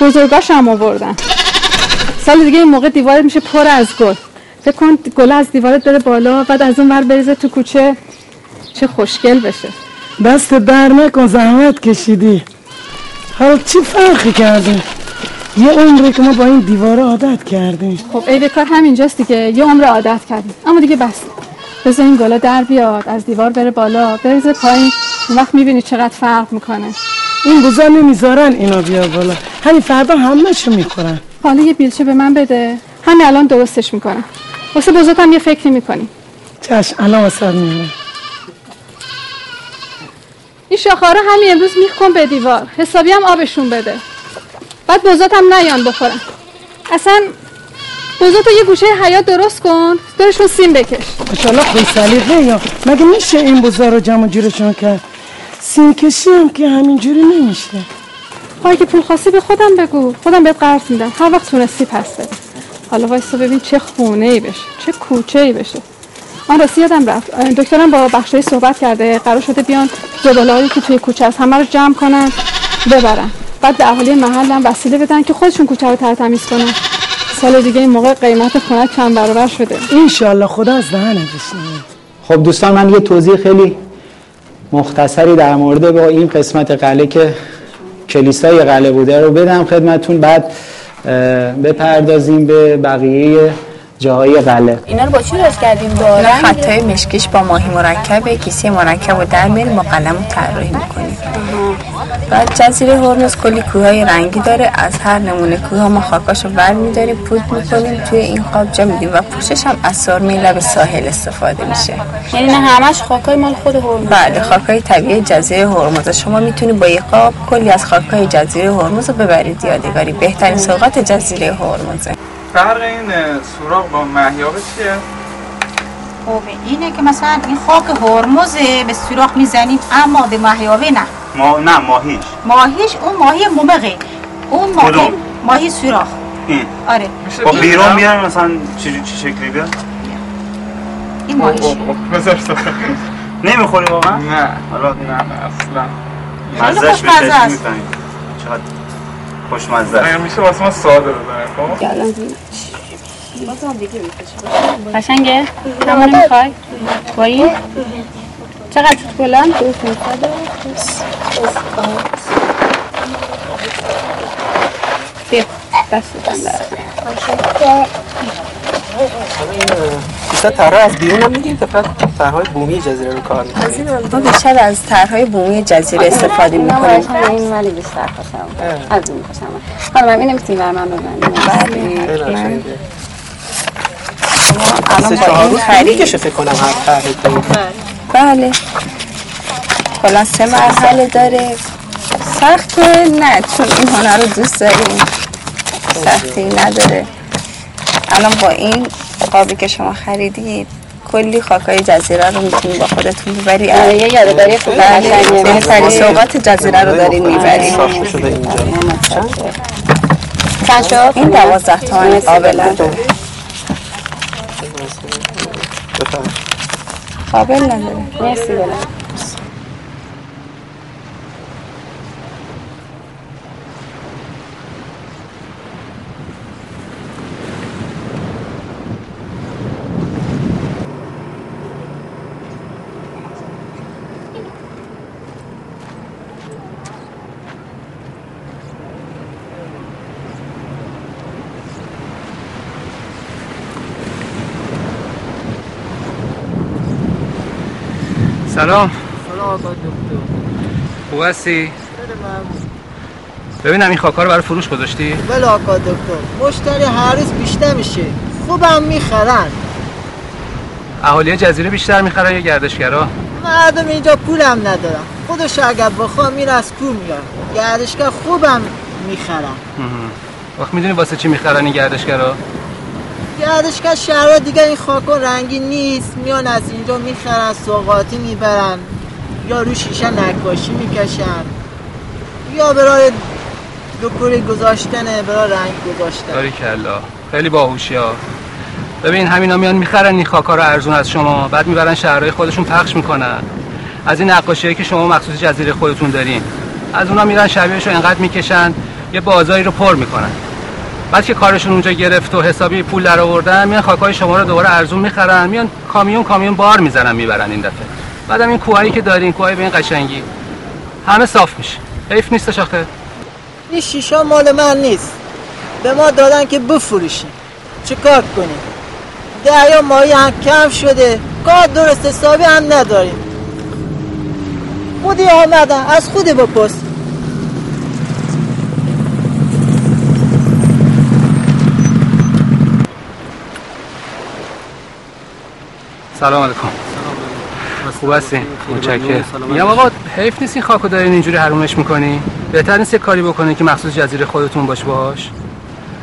بزرگاش هم آوردن سال دیگه این موقع دیوارت میشه پر از گل. فکر کن گل از دیوارت بره بالا بعد از اون ور بریزه تو کوچه. چه خوشگل بشه. دست در نکن زحمت کشیدی. حالا چی فرقی کرده؟ یه عمره که ما با این دیواره عادت کردیم. خب عیب کار همینجاست دیگه. یه عمر عادت کردیم. اما دیگه بس. بذار این گلا در بیاد از دیوار بره بالا بریزه پایین. اون وقت می‌بینی چقدر فرق می‌کنه. این بوزا نمی‌ذارن اینا بیا بالا. همین فردا همهشو می‌خورن. حالا یه بیلچه به من بده. همین الان درستش می‌کنم. واسه بزرگم یه فکری می‌کنی. چشم الان واسه میاره این شاخه رو همین امروز میخکن به دیوار. حسابی هم آبشون بده. بعد بزرگم نیان بخورن. اصلا بزرگ یه گوشه حیات درست کن. درشون سیم بکش. ماشاءالله خوی سلیقه یا؟ مگه میشه این بزار رو جمع جورشون کرد؟ سیم کشی هم که همینجوری نمیشه. خب اگه پول خواستی به خودم بگو. خودم بهت قرض میدم. هر وقت تونستی پس بده. حالا وایسا ببین چه خونه ای بشه چه کوچه ای بشه. آن راستی یادم رفت. دکترم با بخشای صحبت کرده. قرار شده بیان زباله‌هایی که توی کوچه هست همه رو جمع کنن ببرن. بعد به اهالی محلم وسیله بدن که خودشون کوچه رو ترتمیز کنن. سال دیگه این موقع قیمت خونه چند برابر شده. انشالله خدا از دهنت خب دوستان من یه توضیح خیلی مختصری در مورد با این قسمت قلعه که کلیسای قلعه بوده رو بدم خدمتون. بعد بپردازیم به بقیه جاهای قلعه اینا رو با چی درست کردیم دارن خطای مشکیش با ماهی مرکب کیسه مرکب و در میاریم با قلم رو طراحی می‌کنیم. بعد جزیره هرمز کلی کوههای رنگی داره از هر نمونه کوه ها ما خاکاشو بر میداریم پود می‌کنیم توی این قاب جا میدیم و پوشش هم از سرمه لب ساحل استفاده میشه. یعنی نه همش خاکای مال خود هرمز. بله خاکای طبیعی جزیره هرمز. شما می‌تونید با یه قاب کلی از خاکای جزیره هرمز رو ببرید یادگاری. بهترین سوقات جزیره هرمزه. فرق این سوراخ با محیابه چیه؟ خب اینه که مثلا این خاک هرمزه به سوراخ می‌زنیم اما به ماهیابه نه. ما نه ماهیش. ماهیش اون ماهی ممقه اون ماهی؟ ماهی سوراخ. این. آره. با بیرون میان مثلا چه چه شکلی بیاد؟ این ماهیش. بذار نمی‌خوری واقعا؟ نه. حالا نه اصلا. مزهش به چشم است. می‌فهمی چقدر؟ خوشمزه. اگر میشه واسه ما ساده بزنه خب قشنگه؟ همونو می‌خوای؟ با این؟ چقدر شد کلا؟ بیا دستتم در بیشتر طرح از بیرون هم میگیم فقط طرحهای بومی جزیره رو کار می‌کنیم. ما بیشتر از طرحهای بومی جزیره استفاده می‌کنیم. این ولی بیشتر خوشم از این خوشم حالا من نمی‌تونی بر من بزنی بله. سه چهار روز خرید می‌کشه فکر کنم هر طرحی کنیم بله. کلا سه مرحله داره. سخت نه چون این هنر رو دوست داریم. سختی نداره. الان با این قابی که شما خریدید کلی خاکای جزیره رو می‌تونید با خودتون ببری. آره، یه یادگاری خوب. بهترین سوقات جزیره رو دارین می‌برید ساخته شده اینجا. چند شد؟ این دوازده تومن قابل. نداره بفهم قابل نداره. مرسی. سلام سلام آقا دکتر خوب هستی؟ ببینم این خاکا رو برای فروش گذاشتی؟ بله آقا دکتر مشتری هر روز بیشتر میشه خوبم می‌خرن اهالی جزیره بیشتر می‌خرن یا گردشگرا؟ مردم اینجا پولم ندارن خودش اگر بخوام میره از پول میارن گردشگر خوبم می‌خرن. وقت می‌دونی واسه چی می‌خرن این گردشگرا؟ گردشگر شهرها دیگه این خاکا رنگی نیست. میان از اینجا می‌خرن سوقاتی می‌برن. یا رو شیشه نقاشی می‌کشن. یا برای دکوری گذاشتنه برای رنگ گذاشتن. داری کلا. خیلی باهوشی ها. ببین همینا میان می‌خرن این خاکا رو ارزون از شما. بعد می‌برن شهرهای خودشون پخش می‌کنن. از این نقاشی که شما مخصوص جزیره خودتون دارین. از اونا میرن شبیهش رو انقدر می‌کشن یه بازاری رو پر می‌کنن. بعد که کارشون اونجا گرفت و حسابی پول در آوردن میان خاکای شما رو دوباره ارزون می‌خرن میان کامیون کامیون بار می‌زنن می‌برن این دفعه. بعدم این کوهایی که دارین کوهایی به این قشنگی همه صاف میشه. حیف نیستش آخه. این شیشه مال من نیست. به ما دادن که بفروشیم. چه کار کنیم؟ دریا ماهی هم کم شده. کار درست حسابی هم نداریم. خودی آمدن از خودی بپرس. سلام علیکم. خوب هستی؟ متشکرم. میگم آقا حیف نیست این خاکو دارین اینجوری حرومش می‌کنی؟ بهتر نیست کاری بکنین که مخصوص جزیره خودتون باشه باش؟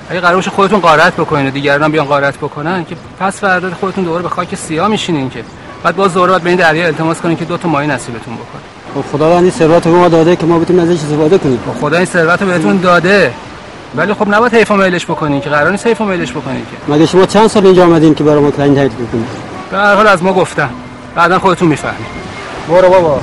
اگه قرار باشه خودتون غارت بکنین و دیگران هم بیان غارت بکنن که پس فردا خودتون دوباره به خاک سیاه میشینین که بعد باز دوباره باید به این دریا التماس کنین که دو تا ماهی نصیبتون بکنه. خب خدا این ثروت به ما داده که ما بتونیم ازش استفاده کنیم. خب خدا این ثروت رو بهتون داده. ولی خب نباید حیف و میلش بکنین که قرار نیست حیف و میلش بکنین که. مگه شما چند سال اینجا آمدین که برای ما تعریف کنید به هر حال از ما گفتم بعدا خودتون می‌فهمید. برو بابا.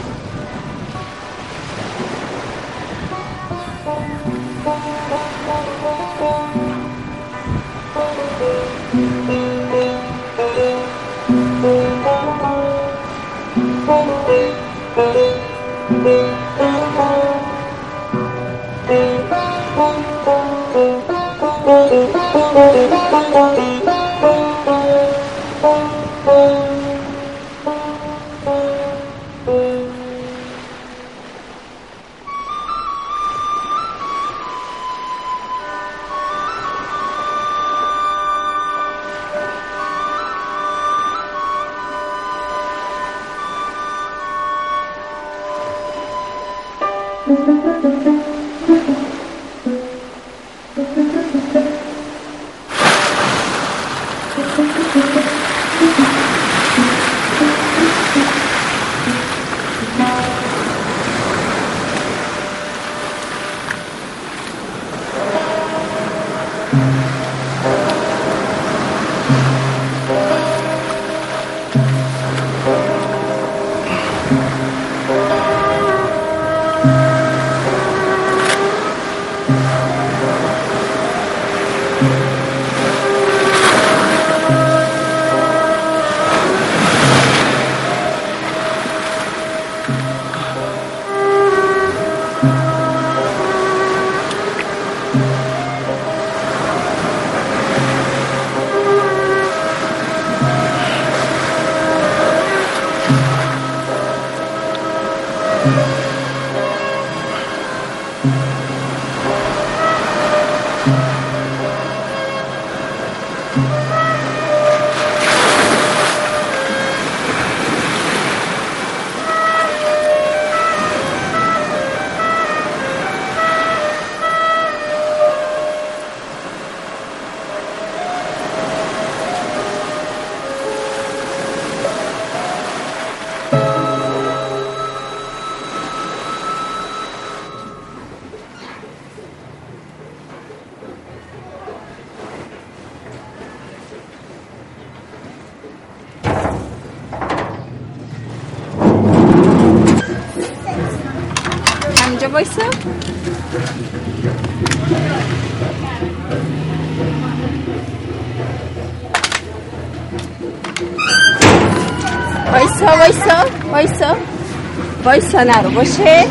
وایسا نرو باشه؟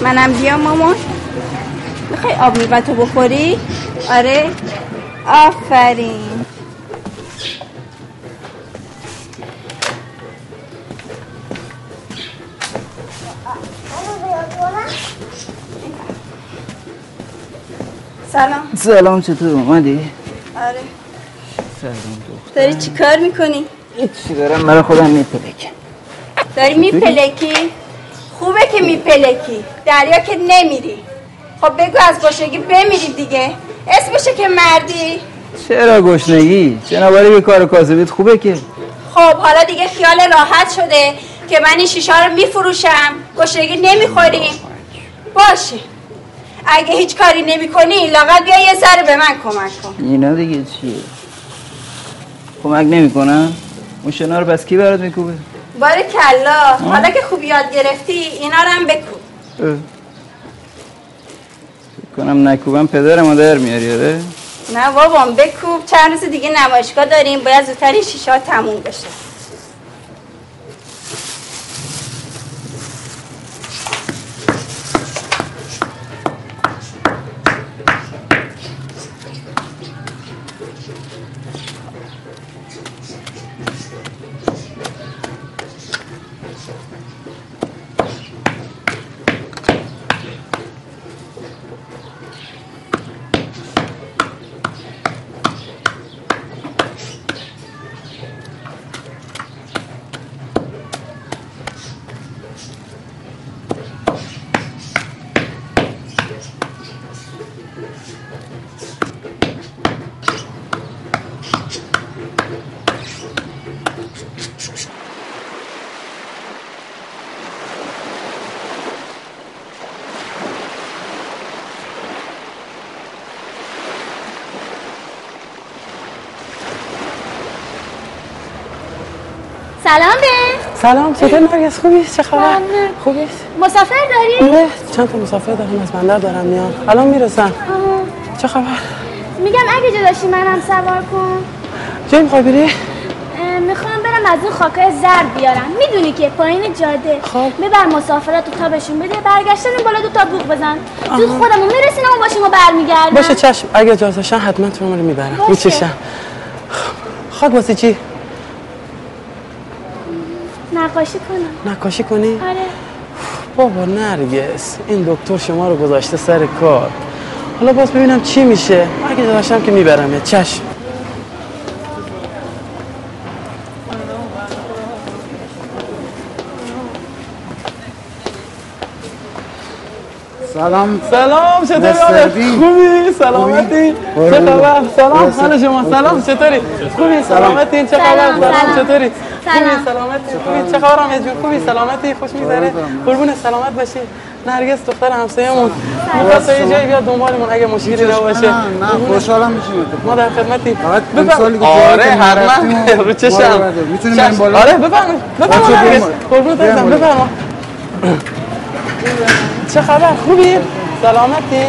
منم بیام مامان می‌خوای آب میوتو بخوری؟ آره. آفرین. سلام. سلام چطور؟ اومدی؟ آره. سلام داری چی کار می‌کنی؟ هیچی دارم برای خودم میپلکم. داری میپلکی؟ خوبه که میپلکی. دریا که نمیری. خب بگو از گشنگی بمیری دیگه. اسمشه که مردی. چرا گشنگی؟ جنابالی یه کار کاسبیت خوبه که. خب حالا دیگه خیال راحت شده که من این شیشه رو میفروشم. گشنگی نمی‌خوریم باشه. اگه هیچ کاری نمی کنی لاغت بیا یه ذره به من کمک کن. اینا دیگه چیه؟ کمک نمی‌کنن؟ اون شنا رو بس کی برات میکوبه؟ بار کلا. حالا که خوب یاد گرفتی اینا رو هم. فکر کنم نکوبم پدر مادر میاری آره؟ نه بابام بکوب. چند روز دیگه نمایشگاه داریم باید زودتر این شیشه ها تموم بشه. سلام چطور نرگس خوبی؟ چه خبر. خوبی؟ مسافر داری؟ آره چند تا مسافر دارم از بندر دارم میان. الان می‌رسن. چه خبر؟ میگم اگه جا داشتی منم سوار کن. جایی می‌خوای بری؟ اه، می‌خوام برم از اون خاکای زرد بیارم. می‌دونی که پایین جاده. خب. ببر مسافرات رو تا بهشون بده برگشتن بالا دو تا بوق بزن. آها. زود خودمون می‌رسیم و باشیم و برمیگردم باشه چشم. اگه اجازه داشتن حتما تو رو می‌برم. میچشم. خاک واسه چی؟ نقاشی کنم. نقاشی کنی؟ آره. بابا نرگس. این دکتر شما رو گذاشته سر کار. حالا باز ببینم چی میشه. اگه داشتم که می‌برم چشم. سلام. سلام چطوری. خوبی؟ سلامتی؟ چه خبر؟ سلام. حال شما؟ سلام چطوری؟ خوبی؟ سلامتی؟ چه خبر؟ سلام،. چطوری؟ سلام. سلامتی. خوبی؟ چه خبر هم جون خوبی سلامتی. خوش میگذره. قربون سلامت باشی. نرگس دختر همسایه‌مون. می‌خواست یه جایی بیاد دنبالمون اگه مشکلی رو باشه. نه نه خوشحالم میشیم. ما در خدمتی فقط آره حتما. [LAUGHS] رو چشم. می‌تونیم بریم چشم. بالا؟ آره بفرمایید بفرمایید بیایم نرگس. بالا. قربونت بیایم عزیزم بالا. بفرما. چه خبر؟ خوبی؟ سلامتی.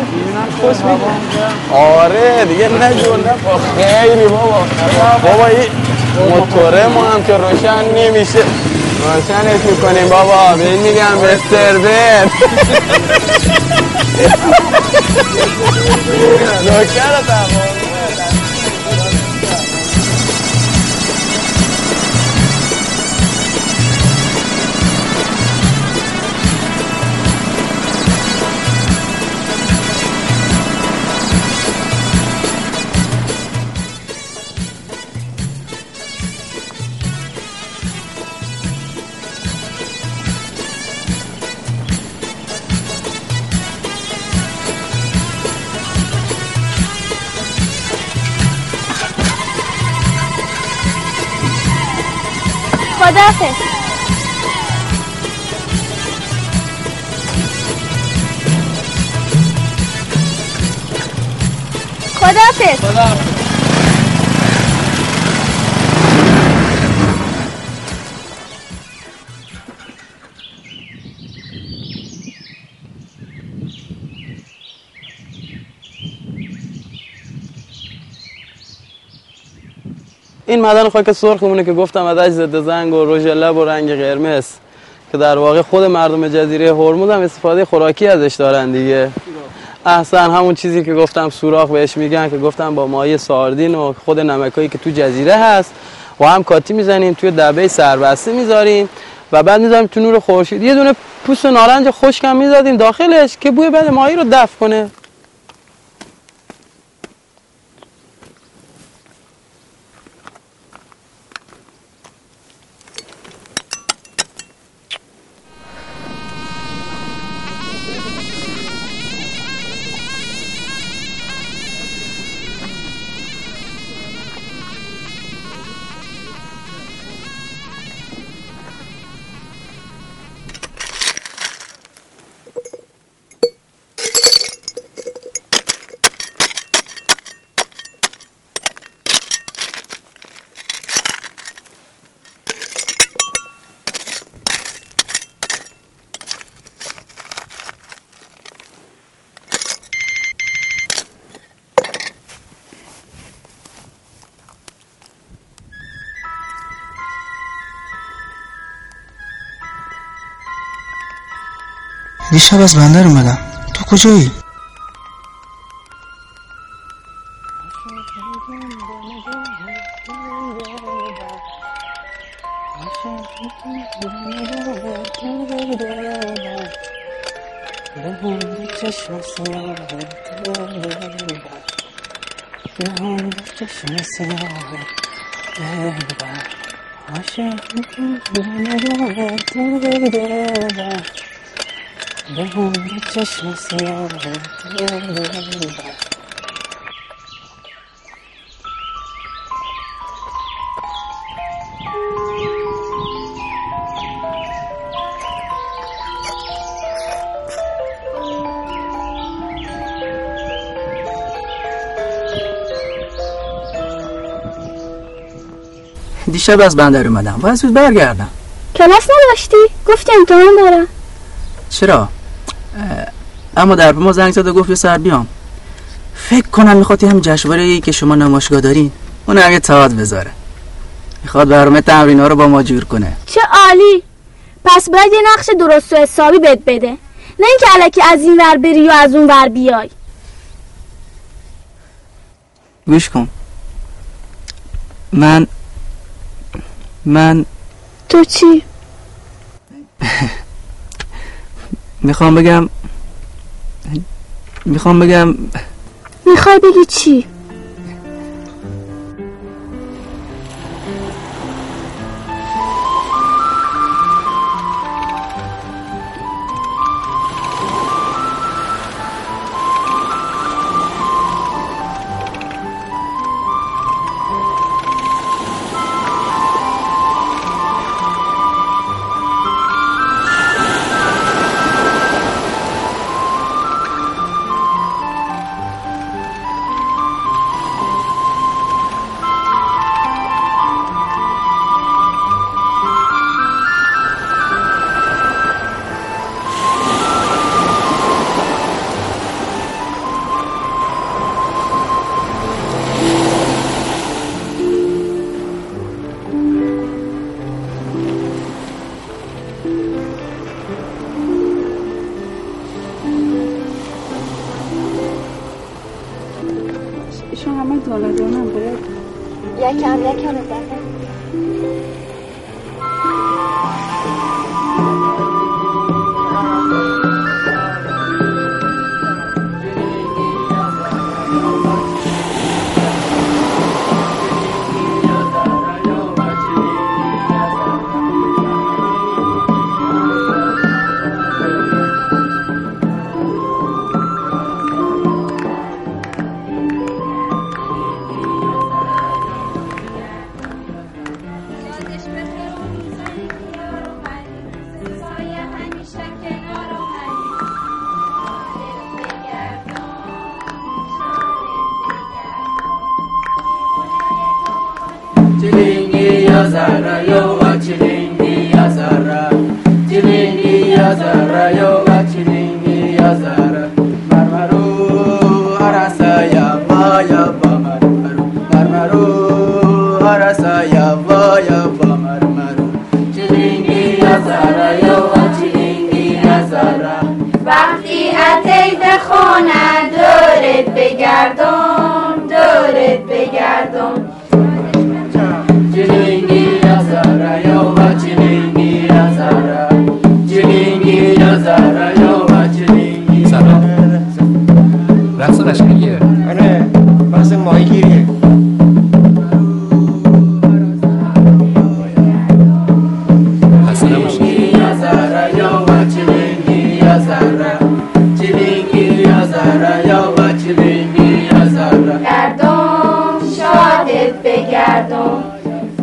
خوش میگذره آره دیگه نه خیلی بابا. بابا موتوره ما هم که روشن نمیشه. روشنش می‌کنیم بابا. به این میگم مستر بن. [LAUGHS] نوکر تمام خداحافظ خداحافظ این معدن خاک سرخمونه که گفتم ازش ضد زنگ و رژ لب و رنگ قرمز که در واقع خود مردم جزیره هرمز هم استفاده خوراکی ازش دارن دیگه. احسن همون چیزی که گفتم سوراخ بهش میگن که گفتم با مایه ساردین و خود نمکایی که تو جزیره هست. و هم کاتی می‌زنیم توی دبه سربسته می‌ذاریم و بعد می‌ذاریم تو نور خورشید. یه دونه پوست نارنج خشکم می‌ذاریم داخلش که بوی بد ماهی رو دفع کنه. دیشب از بندر اومدم تو کجایی؟ چشم سیاه دیشب از بندر اومدم باید زود برگردم کلاس نداشتی؟ تو امتحان دارم چرا؟ اما در ما زنگ زد و گفت یه سر بیام. فکر کنم می‌خواد همین جشنواره ای که شما نمایشگاه دارین. اون اگه تئاتر بذاره. می‌خواد برنامه تمرین ها رو با ما جور کنه. چه عالی! پس باید یه نقش درست و حسابی بهت بده. نه اینکه الکی از این ور بری و از اون ور بیای. گوش کن. من من تو چی؟ می‌خوام بگم می‌خوام بگم می‌خوای بگی چی؟ یا بابا یا بابا وقتی آتی و خون دورت بگردون دورت بگردون چلینگی از راه یو چلینگی از راه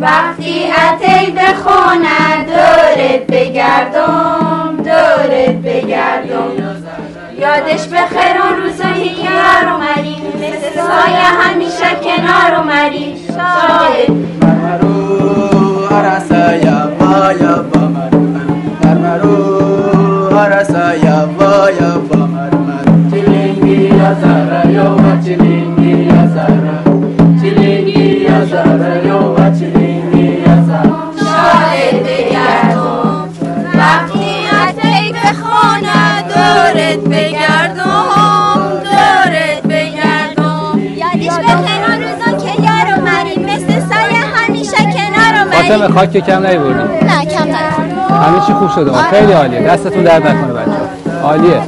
وقتی اتی به خونه دورت بگردم دورت بگردم. یادش به خیر اون روزایی که یار اومدی مثل سایه همیشه کنار اومدی شاهد. Marmaru arasa ya va اومدی خاک که کم نیوردی نه کم نیوردی همه چی خوب شده. خیلی عالیه. دستتون درد نکنه بچه عالیه.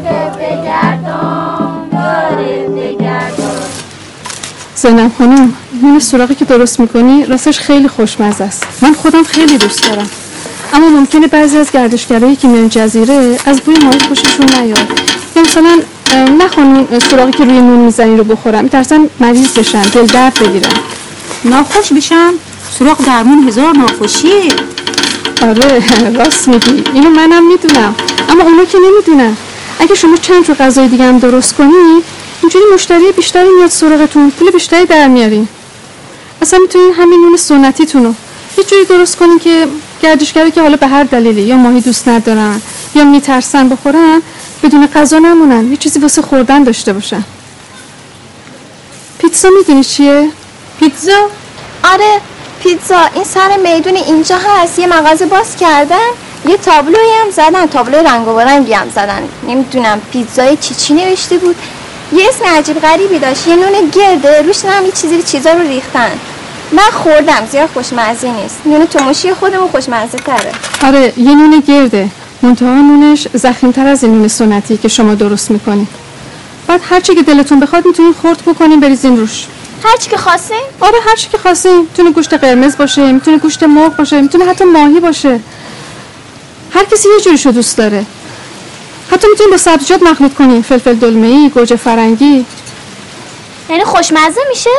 زینب خانم نون سراغی که درست می‌کنی راستش خیلی خوشمزه است. من خودم خیلی دوست دارم. اما ممکنه بعضی از گردشگرایی که میان جزیره از بوی ماهی خوششون نیاد. یا مثلا نخوان سراغی که روی نون می‌زنی رو بخورم میترسن مریض بشن دل درد بگیرن. ناخوش بشم سراغ درمون هزار ناخوشیه آره راست میگی. اینو منم می‌دونم. اما اونا که نمی‌دونن. اگه شما چند تا غذای دیگه هم درست کنی اینجوری مشتری بیشتری میاد سراغتون. پول بیشتری در میارین. اصلا می‌تونین همین نون سنتیتون رو یه جوری درست کنیم که گردشگری که حالا به هر دلیلی یا ماهی دوست ندارن یا میترسن بخورن بدون غذا نمونن. یه چیزی واسه خوردن داشته باشن. پیتزا می‌دونی چیه؟ پیتزا؟ آره. پیتزا این سر میدون اینجا هست. یه مغازه باز کردن. یه تابلوی هم زدن. تابلو رنگ و رنگی هم زدن. نمی‌دونم پیتزای چی چی نوشته بود. یه اسم عجیب غریبی داشت. یه نون گرده روش هم یه چیزی چیزا رو ریختن. من خوردم. زیاد خوشمزه نیست. نون تماشی خودمون خوشمزه تره آره یه نون گرده. منتها نونش زخیمتر از این نون سنتی که شما درست می‌کنید بعد هر چی که دلتون بخواد می‌تونین خرد بکنین بریزین روش. هر چی که خواستین. آره هر چی که خواستین. می‌تونه گوشت قرمز باشه می‌تونه گوشت مرغ باشه می‌تونه حتی ماهی باشه. هر کسی یه جوریشو دوست داره. حتی می‌تونین با سبزیجات مخلوط کنین فلفل دلمه ای گوجه فرنگی. یعنی خوشمزه میشه؟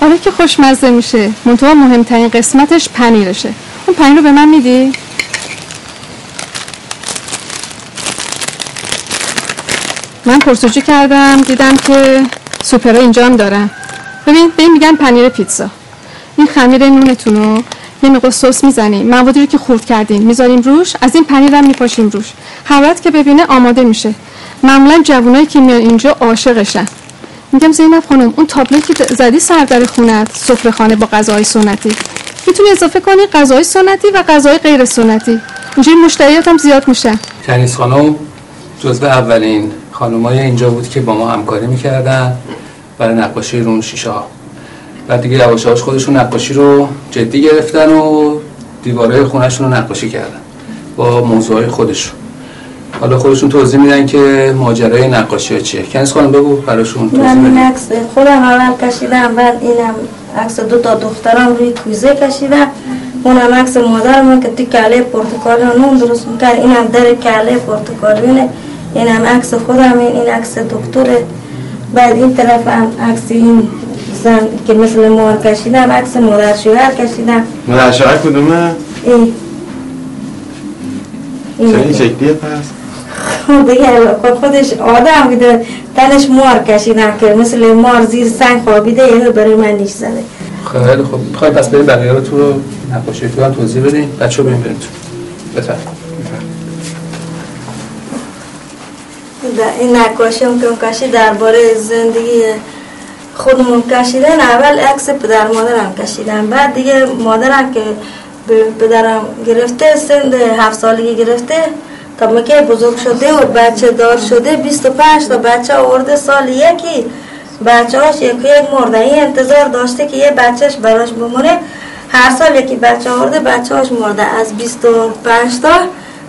آره که خوشمزه میشه. منتها مهمترین قسمتش پنیرشه. اون پنیر رو به من میدی؟ من پرسجو کردم دیدم که سوپرها اینجا هم دارن. ببین به این میگن پنیر پیتزا. این خمیر نونتون رو یه مقدار سس می‌زنیم موادی رو که خورد کردیم می‌ذاریم روش. از این پنیر هم میپاشیم روش. هر که ببینه آماده میشه. معمولا جوانایی که میان اینجا عاشقشن. میگم زینب خانم اون تابلوی که زدی سر در خونت سفره خانه با غذاهای سنتی. می‌تونی اضافه کنی غذاهای سنتی و غذاهای غیر سنتی. اینجوری مشتریات هم زیاد میشن. کنیز خانم جزو اولین خانمای اینجا بود که با ما همکاری می‌کردن. برای نقاشی رون شیشه ها. بعد دیگه یواش یواش خودشون نقاشی رو جدی گرفتن و دیواره خونهشون رو نقاشی کردن با موضوعهای خودشون. حالا خودشون توضیح میدن که ماجرای نقاشی ها چیه. کنیز خانم بگو براشون توضیح من عکس خودم اول کشیدم بعد اینم عکس دو تا دخترم روی کوزه کشیدم. اونم عکس مادرم که تو کله پرتقالی نون درست می‌کرد. اینم در کله پرتقالیونه. اینم عکس خودم این عکس دکتره. بعد این طرف هم عکس این زن که مثل مار کشیدم عکس مادر شوهر کشیدم. مادر شوهر کدومه؟ این چه این شکلیه پس؟ خب دیگه خود خودش آدم بوده. تنش مار کشیدم که مثل مار زیر سنگ خوابیده یه برای من نیش زده. خیلی خب می‌خوایم پس بریم بقیه رو تو رو نقاشی تو هم توضیح بدیم بچه رو بریم بریم تو. بفرم این نقاشی هم که کشی درباره زندگی خودمون کشیدن اول عکس پدر مادرم کشیدم. بعد دیگه مادرم که پدرم گرفته سند هفت سالگی گرفته تا مکه بزرگ شده و بچه دار شده 25 تا بچه آورده سال یکی. بچه هاش یک یک مرده. این انتظار داشته که یه بچهش براش بمونه. هر سال یکی بچه آورده بچه هاش مرده. از 25 تا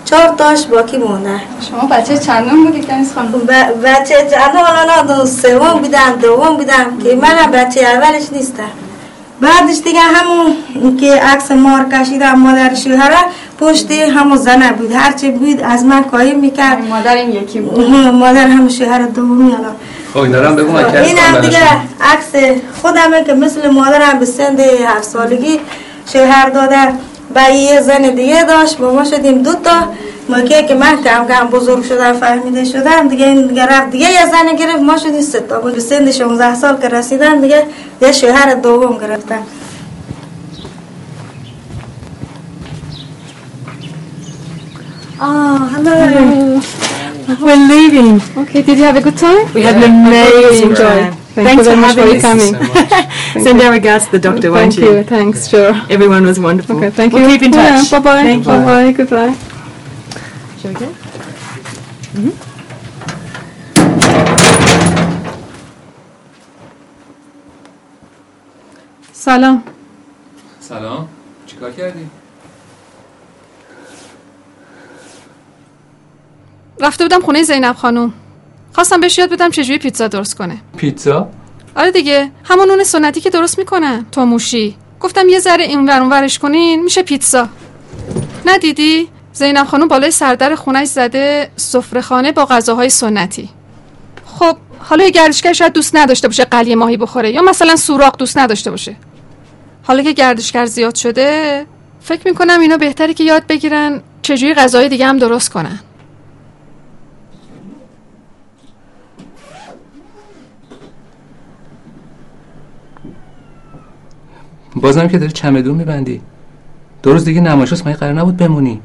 چهار تاش باقی مونده شما بچه چندم بودی کنیز خانم؟ ب- بچه چند حالا نه دو سوم بودم دوم بودم که منم بچه اولش نیستم. بعدش دیگه همون که عکس مار کشیدم مادر شوهره پشت همون زنه بود. هرچی بود از من قایم می‌کرد. مادر این یکی بود. مادر هم شوهر دومی الان. خب بگو من این هم دیگه. عکس خودمه که مثل مادرم به سند هفت سالگی شوهر داده. و یه زن دیگه داشت با ما شدیم دو تا ما که که من کم کم بزرگ شدم فهمیده شدم دیگه این دیگه رفت دیگه یه زن گرفت ما شدیم سه تا به سن 16 سال که رسیدن دیگه یه شوهر دوم گرفتن Oh, hello. We're leaving. Okay, did you have a good time? We had an amazing time. Thank Thanks you very for much for having coming. us. Thank Send you. our regards to the doctor, won't Thank you? you. Thanks, sure. Everyone was wonderful. Okay, thank we'll you. keep in touch. Yeah, bye-bye. Thank you. Bye-bye. Goodbye. Shall we go? سلام سلام چیکار کردی؟ رفته بودم خونه زینب خانم خواستم بهش یاد بدم چجوری پیتزا درست کنه. پیتزا؟ آره دیگه همون نون سنتی که درست می‌کنن تو موشی. گفتم یه ذره این ور اون ورش کنین میشه پیتزا. ندیدی زینب خانم بالای سردر خونش زده سفره خانه با غذاهای سنتی. خب حالا یه گردشگر شاید دوست نداشته باشه قلیه ماهی بخوره یا مثلا سوراخ دوست نداشته باشه. حالا که گردشگر زیاد شده فکر می‌کنم اینا بهتره که یاد بگیرن چجوری غذای دیگه هم درست کنن. بازم که داری چمدون میبندی. دو روز دیگه نمایش هست قرار نبود بمونی.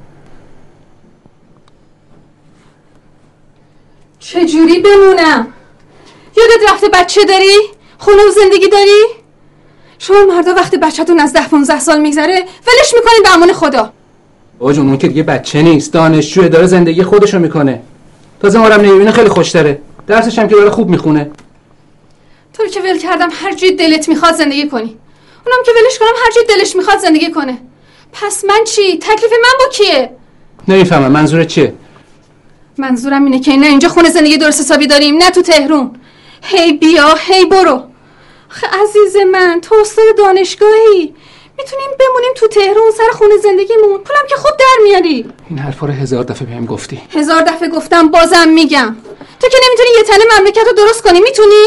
چجوری بمونم؟ یادت رفته بچه داری؟ خونه و زندگی داری؟ شما مردا وقتی بچهتون از ده 15 سال میگذره ولش می‌کنین به امان خدا. بابا جون اون که دیگه بچه نیست دانشجوه داره زندگی خودشو می‌کنه. تازه ما رو هم نمی‌بینه خیلی خوش داره درسش هم که داره خوب می‌خونه. تو رو که ول کردم هر جوری دلت می‌خواد زندگی کنی. اونم که ولش کنم هر جوری دلش می‌خواد زندگی کنه. پس من چی؟ تکلیف من با کیه؟ نمی‌فهمم. منظور چیه؟ منظورم اینه که نه اینجا خونه زندگی درست حسابی داریم نه تو تهرون. هی بیا هی برو. آخه عزیز من تو استاد دانشگاهی. می‌تونیم بمونیم تو تهران سر خونه زندگیمون. پولم که خود در میاری. این حرفا رو هزار دفعه بهم گفتی. هزار دفعه گفتم بازم میگم. تو که نمی‌تونی یه تنه مملکت رو درست کنی می‌تونی؟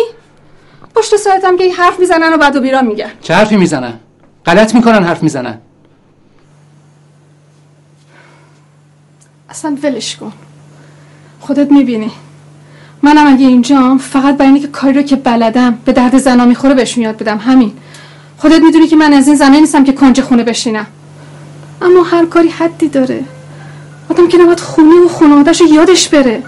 پشت سرتم که حرف می‌زنن و بعد و بیرا میگن. چه حرفی می‌زنن؟ غلط می‌کنن حرف می‌زنن. اصلا ولش کن. خودت می‌بینی. منم اگه اینجام فقط برای اینکه کاری رو که بلدم به درد زنا می‌خوره بهشون یاد بدم. همین. خودت می‌دونی که من از این زنه نیستم که کنج خونه بشینم. اما هر کاری حدی داره. آدم که نباید خونه و خانواده‌شو یادش بره.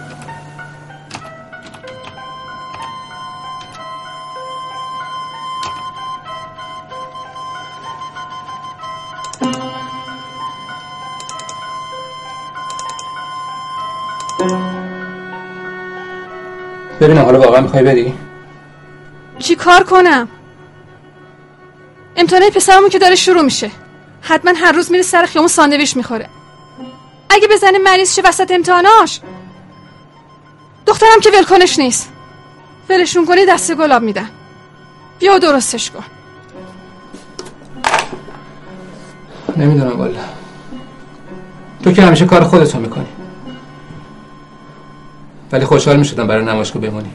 ببینم حالا واقعا می‌خوای بری؟ چی کار کنم؟ امتحانه پسرمون که داره شروع میشه. حتما هر روز میره سر خیامون ساندویچ می‌خوره. اگه بزنه مریض شه وسط امتحاناش. دخترم که ولکنش نیست. ولشون کنی دست گلاب میدن. بیا و درستش کن. نمی‌دونم والا. تو که همیشه کار خودتو می‌کنی. ولی خوشحال می‌شدم برای نمایشگاه بمونی.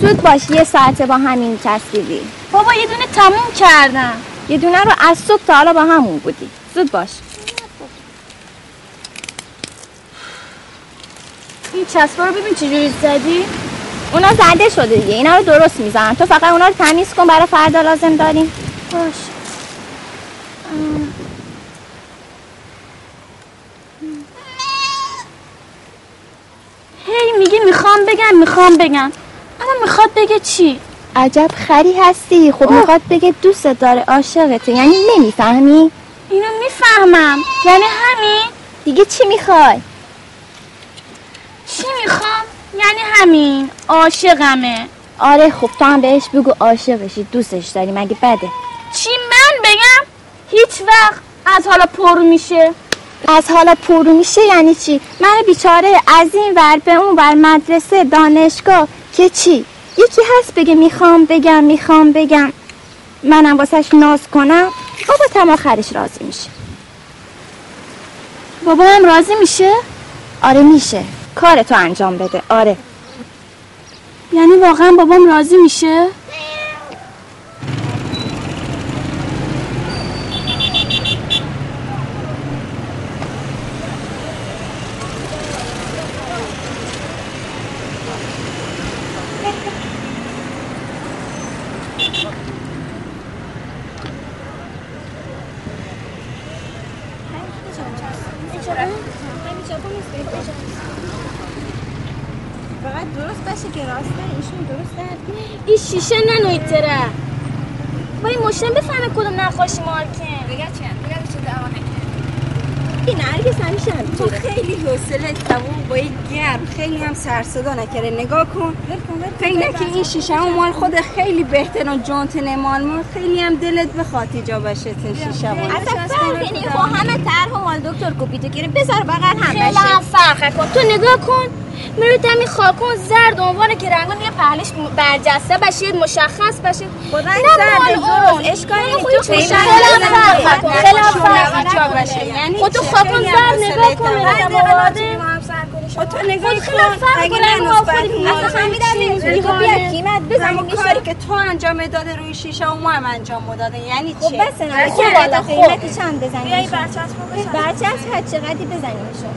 زود باش یه ساعته با همین چسبیدی بابا یه دونه تموم کردم. یه دونه رو از صبح تا حالا با همون بودی. زود باش. این چسبا رو ببین چجوری زدی. اونا زده شده دیگه. اینا رو درست می‌زنن. تو فقط اونا رو تمیز کن برای فردا لازم داریم. باش. هی میگی می‌خوام بگم می‌خوام بگم. اما می‌خواد بگه چی؟ عجب خری هستی. خب می‌خواد بگه دوست داره عاشقته. یعنی نمی‌فهمی؟ اینو می‌فهمم. یعنی همین؟ دیگه چی می‌خوای؟ چی می‌خوام؟ یعنی همین. عاشقمه. آره خب تو هم بهش بگو عاشقشی. دوستش داری مگه بده؟ چی من بگم؟ هیچ وقت. از حالا پر میشه. از حالا پرو میشه یعنی چی؟ من بیچاره از این ور به اون ور مدرسه دانشگاه که چی؟ یکی هست بگه می‌خوام بگم می‌خوام بگم. منم واسهش ناز کنم. بابا تم آخرش راضی میشه. بابا هم راضی میشه؟ آره میشه. کار تو انجام بده. آره. یعنی واقعا بابام راضی میشه فقط درست باشه که راسته ایشون درست درد این شیشه ننویتره با این مشتم بفهمه کدوم نقاشی مارکن بگه چه بگه چه دوانه این نرگس همیشه هم تو خیلی حوصله تموم با این گرم خیلی هم سر صدا نکره نگاه کن فکر نکن این شیشه هم مال خود خیلی بهتر و جانتن مال ما خیلی هم دلت بخواد جا باشه تن شیشه مال اصلا با همه طرح مال دکتر کپیتو گیریم بذار بغل هم خیلی بشه. هم فرق کن تو نگاه کن میره دمی خاکون زرد عنوانه که رنگون یه پهلش برجسته بشه یه مشخص بشه با رنگ زرد. درست. اشکالی نیست. خب تو خیلی فرق نکنه. کن. خیلی فرق کن. باشه. یعنی خب تو چه خاکون خیلی زرد نگاه کن تموم. به بعد نظر دیگه آدم. ما هم سر کنیم با تو نگاه خب خیلی فرق اگه نمی‌تونی. می‌گی؟ خب کیمت بزن. کاری که تو انجام داده روی شیشه و ما هم انجام داده یعنی خب چی؟ بس نه خب، بالا خب. قیمتی چند بزنیم بیایی برچسب رو بزن. برچسب هر چقدری بزنیمشو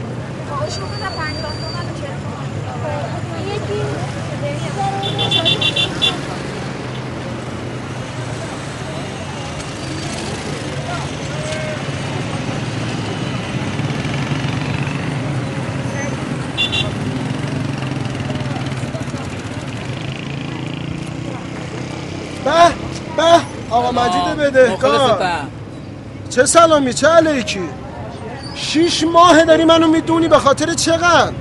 به به آقا مجید بدهکار. چه سلامی چه علیکی؟ شیش ماه داری منو می‌دونی به خاطر چقدر؟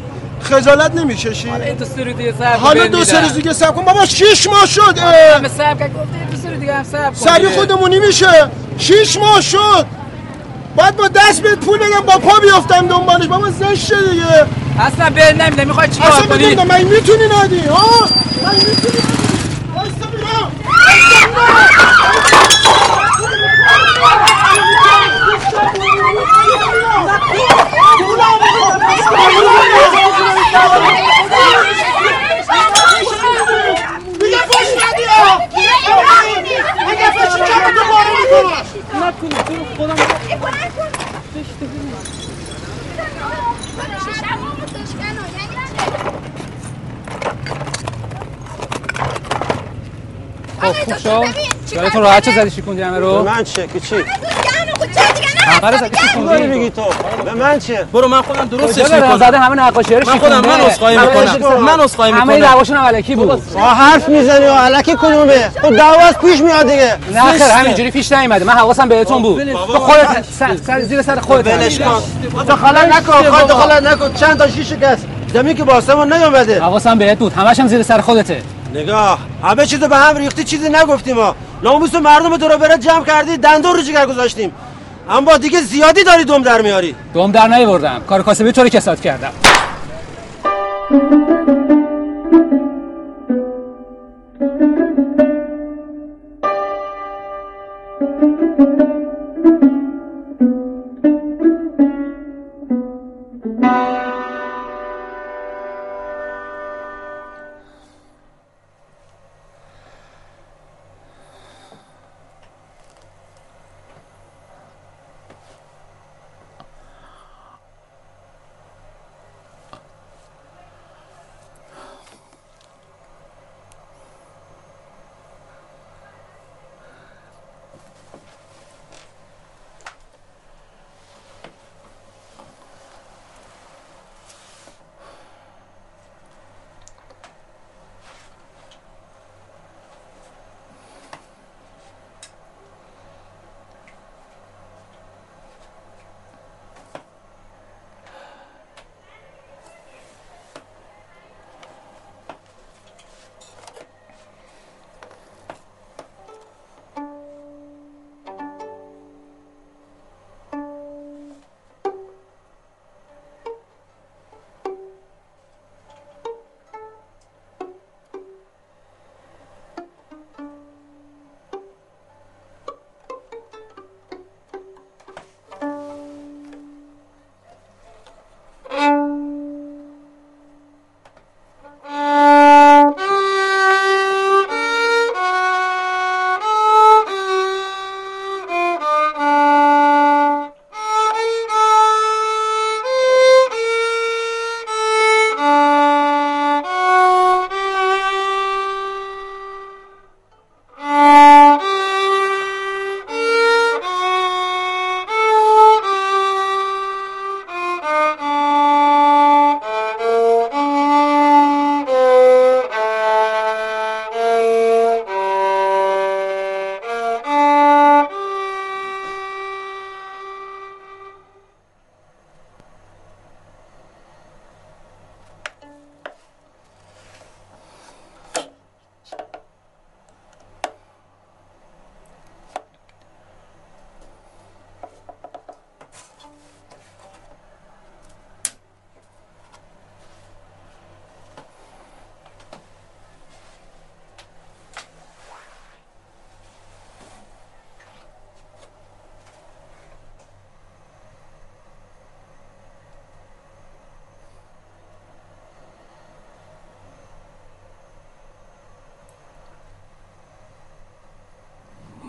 خجالت نمی‌کشی؟ این دو سه روز دیگه صبر حالا دو سه میدم. روز دیگه صبر کن. بابا شیش ماه شد. همه اه. صبر کن. گفته دو سه روز دیگه هم صبر کن. سری. خودمونی میشه. شیش ماه شد. باید با دست بهت پول بدم با پا بیافتم دنبالش. بابا زشته دیگه. اصلا به نمیده می‌خوای چیکار اصلا کنی؟ بدونم من می‌تونی ندی. ها؟ من می‌تونی وایسا بینم دیگه فش ندی ها دیگه فش کم تو باره می‌کنم نکنی تو رو خودم خب خوب شد. یادتون راحت شد زدی شکوندی همه رو؟ من چه که چی؟ همه زدی شکوندی داری میگی تو؟ به من چه برو من خودم درستش داره؟ می‌کنم. زده همه نقاشی رو من خودم من همه می‌کنم. من همه می‌کنم. دعواشون هم علکی بود. با حرف می‌زنی و علکی کدومه خب دعوا از پیش میاد دیگه. نه خیر همینجوری پیش نیومده. من حواسم بهتون بود. تو خودت سر, زیر سر خودت ولش. کن. دخالت نکن خود دخالت نکن. چند تا شیشه کس؟ زمین که با آسمون نیومده. حواسم بهت بود. همش هم زیر سر خودته. نگاه. همه چیزو به هم ریختی چیزی نگفتیم ما. ناموس مردم دور بره جمع کردی دندون رو جگر گذاشتیم. اما دیگه زیادی داری دم در میاری. دوم در نیوردم. کار کاسبی تو رو کسات کردم.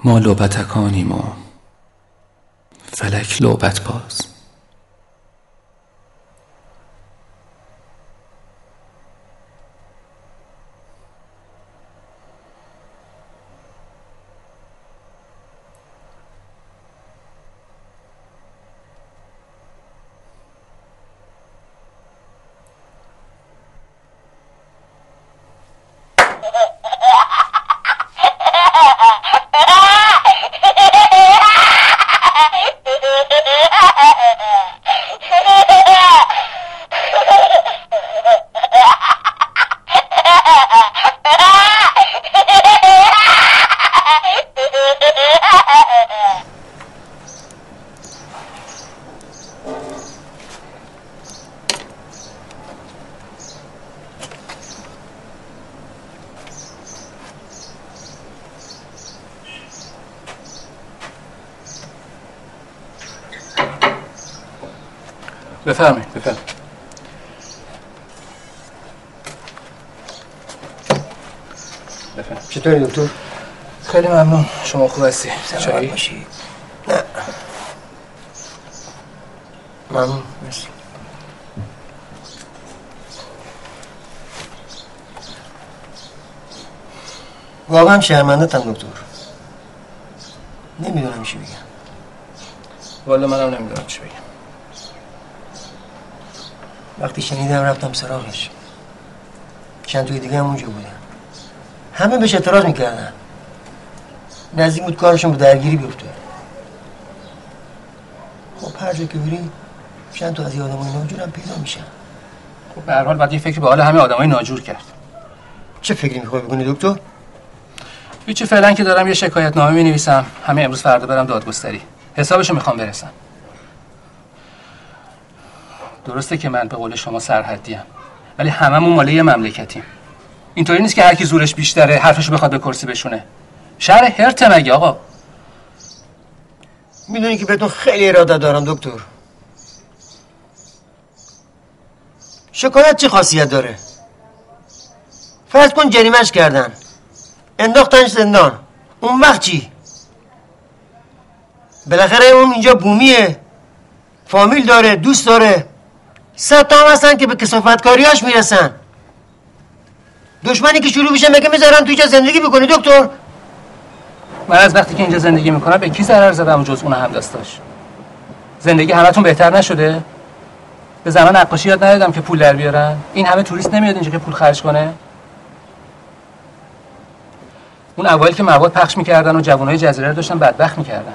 ما لوبتکانیم و فلک لوبت باز بفرمایید بفرمایید بفرمایید چطوری دکتر؟ خیلی ممنون شما خوب هستی چایی؟ باشی. نه. ممنون. مرسی. واقعا شرمندتم دکتر. نمی‌دونم چی بگم. والا منم نمی‌دونم چی بگم. وقتی شنیدم رفتم سراغش. چند توی دیگه هم اونجا بودن. همه بهش اعتراض می‌کردن. نزدیک بود کارشون به درگیری بیفته. خب هر جا که بری چند تا از این آدمای ناجور هم پیدا میشن. خب به هر حال باید یه فکر به حال همه آدمای ناجور کرد. چه فکری می‌خوای بکنی دکتر؟ هیچی فعلا که دارم یه شکایت نامه می نویسم همه امروز فردا برم دادگستری. حسابشو می‌خوام برسم. درسته که من به قول شما سرحدیم ولی هممون مال یه مملکتیم. اینطوری نیست که هر کی زورش بیشتره حرفشو بخواد به کرسی بشونه. شهر هرت مگه آقا؟ می‌دونی که بهتون خیلی اراده دارم دکتر. شکایت چه خاصیت داره؟ فرض کن جریمش کردن. انداختنش زندان. اون وقت چی؟ بالاخره اون اینجا بومیه. فامیل داره دوست داره. صد تا هم هستن که به کسافتکاریاش می‌رسن. دشمنی که شروع میشه مگه می‌ذارن تو اینجا زندگی بکنی دکتر؟ من از وقتی که اینجا زندگی می‌کنم به کی ضرر زدم جز اون هم داشت زندگی همتون بهتر نشده؟ به زمان نقاشی یاد ندادم که پول در بیارن؟ این همه توریست نمیاد اینجا که پول خرج کنه؟ اون اوایل که مواد پخش می‌کردن و جوانای جزیره رو داشتن بدبخت می‌کردن.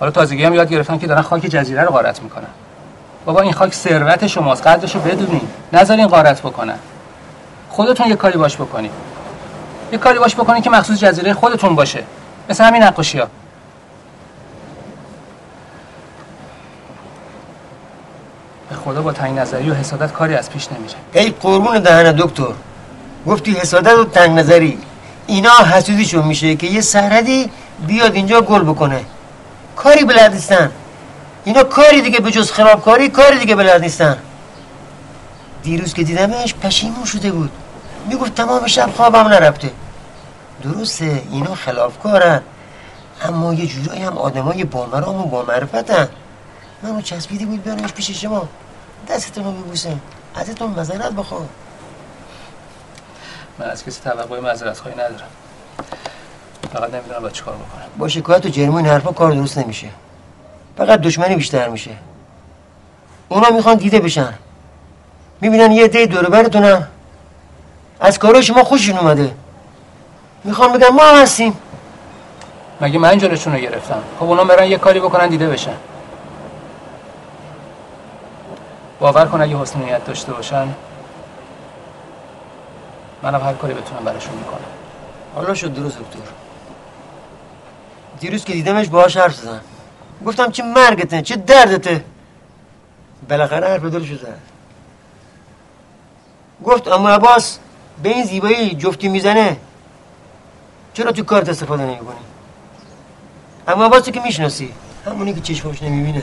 حالا تازگی هم یاد گرفتن که دارن خاک جزیره رو غارت می‌کنن. بابا این خاک ثروت شماست. قدرشو بدونین. نذارین غارت بکنن. خودتون یه کاری باش بکنین. یه کاری باش بکنین که مخصوص جزیره خودتون باشه. مثل همین نقاشی ها. به خدا با تنگ نظری و حسادت کاری از پیش نمیره. ای قربون دهن دکتر گفتی حسادت و تنگ نظری اینا حسودیشون میشه که یه سرحدی بیاد اینجا گل بکنه. کاری بلد نیستن. اینا کاری دیگه به جز خرابکاری کاری دیگه بلد نیستن. دیروز که دیدمش پشیمون شده بود. می‌گفت تمام شب خوابم نرفته. درسته اینا خلافکارن. اما یه جورایی هم آدمای بامرام و بامعرفتن منو چسبیده بود بیانمش پیش شما. دستتون رو ببوسم ازتون مذارت بخوام. من از کسی توقع معذرت خواهی ندارم. فقط نمی‌دونم باید چیکار بکنم. با شکایت و جرم این حرفا کار درست نمیشه. فقط دشمنی بیشتر میشه. اونا می‌خوان دیده بشن. می‌بینن یه دی دور برتونن. از کارو شما خوششون اومده. می‌خوان بگن ما هم هستیم. مگه من جلوشون رو گرفتم؟ خب اونا برن یه کاری بکنن دیده بشن. باور کن اگه حسن نیت داشته باشن منم هر کاری بتونم براشون می‌کنم. حالا شد درست دکتر. دیروز که دیدمش باهاش حرف زدم گفتم چه مرگته چه دردته. بالاخره حرف دلشو زد. گفت اما عباس به این زیبایی جفتی می‌زنه. چرا تو کارت استفاده نمی کنی اما عباس که می‌شناسی همونی که چشمش نمی‌بینه.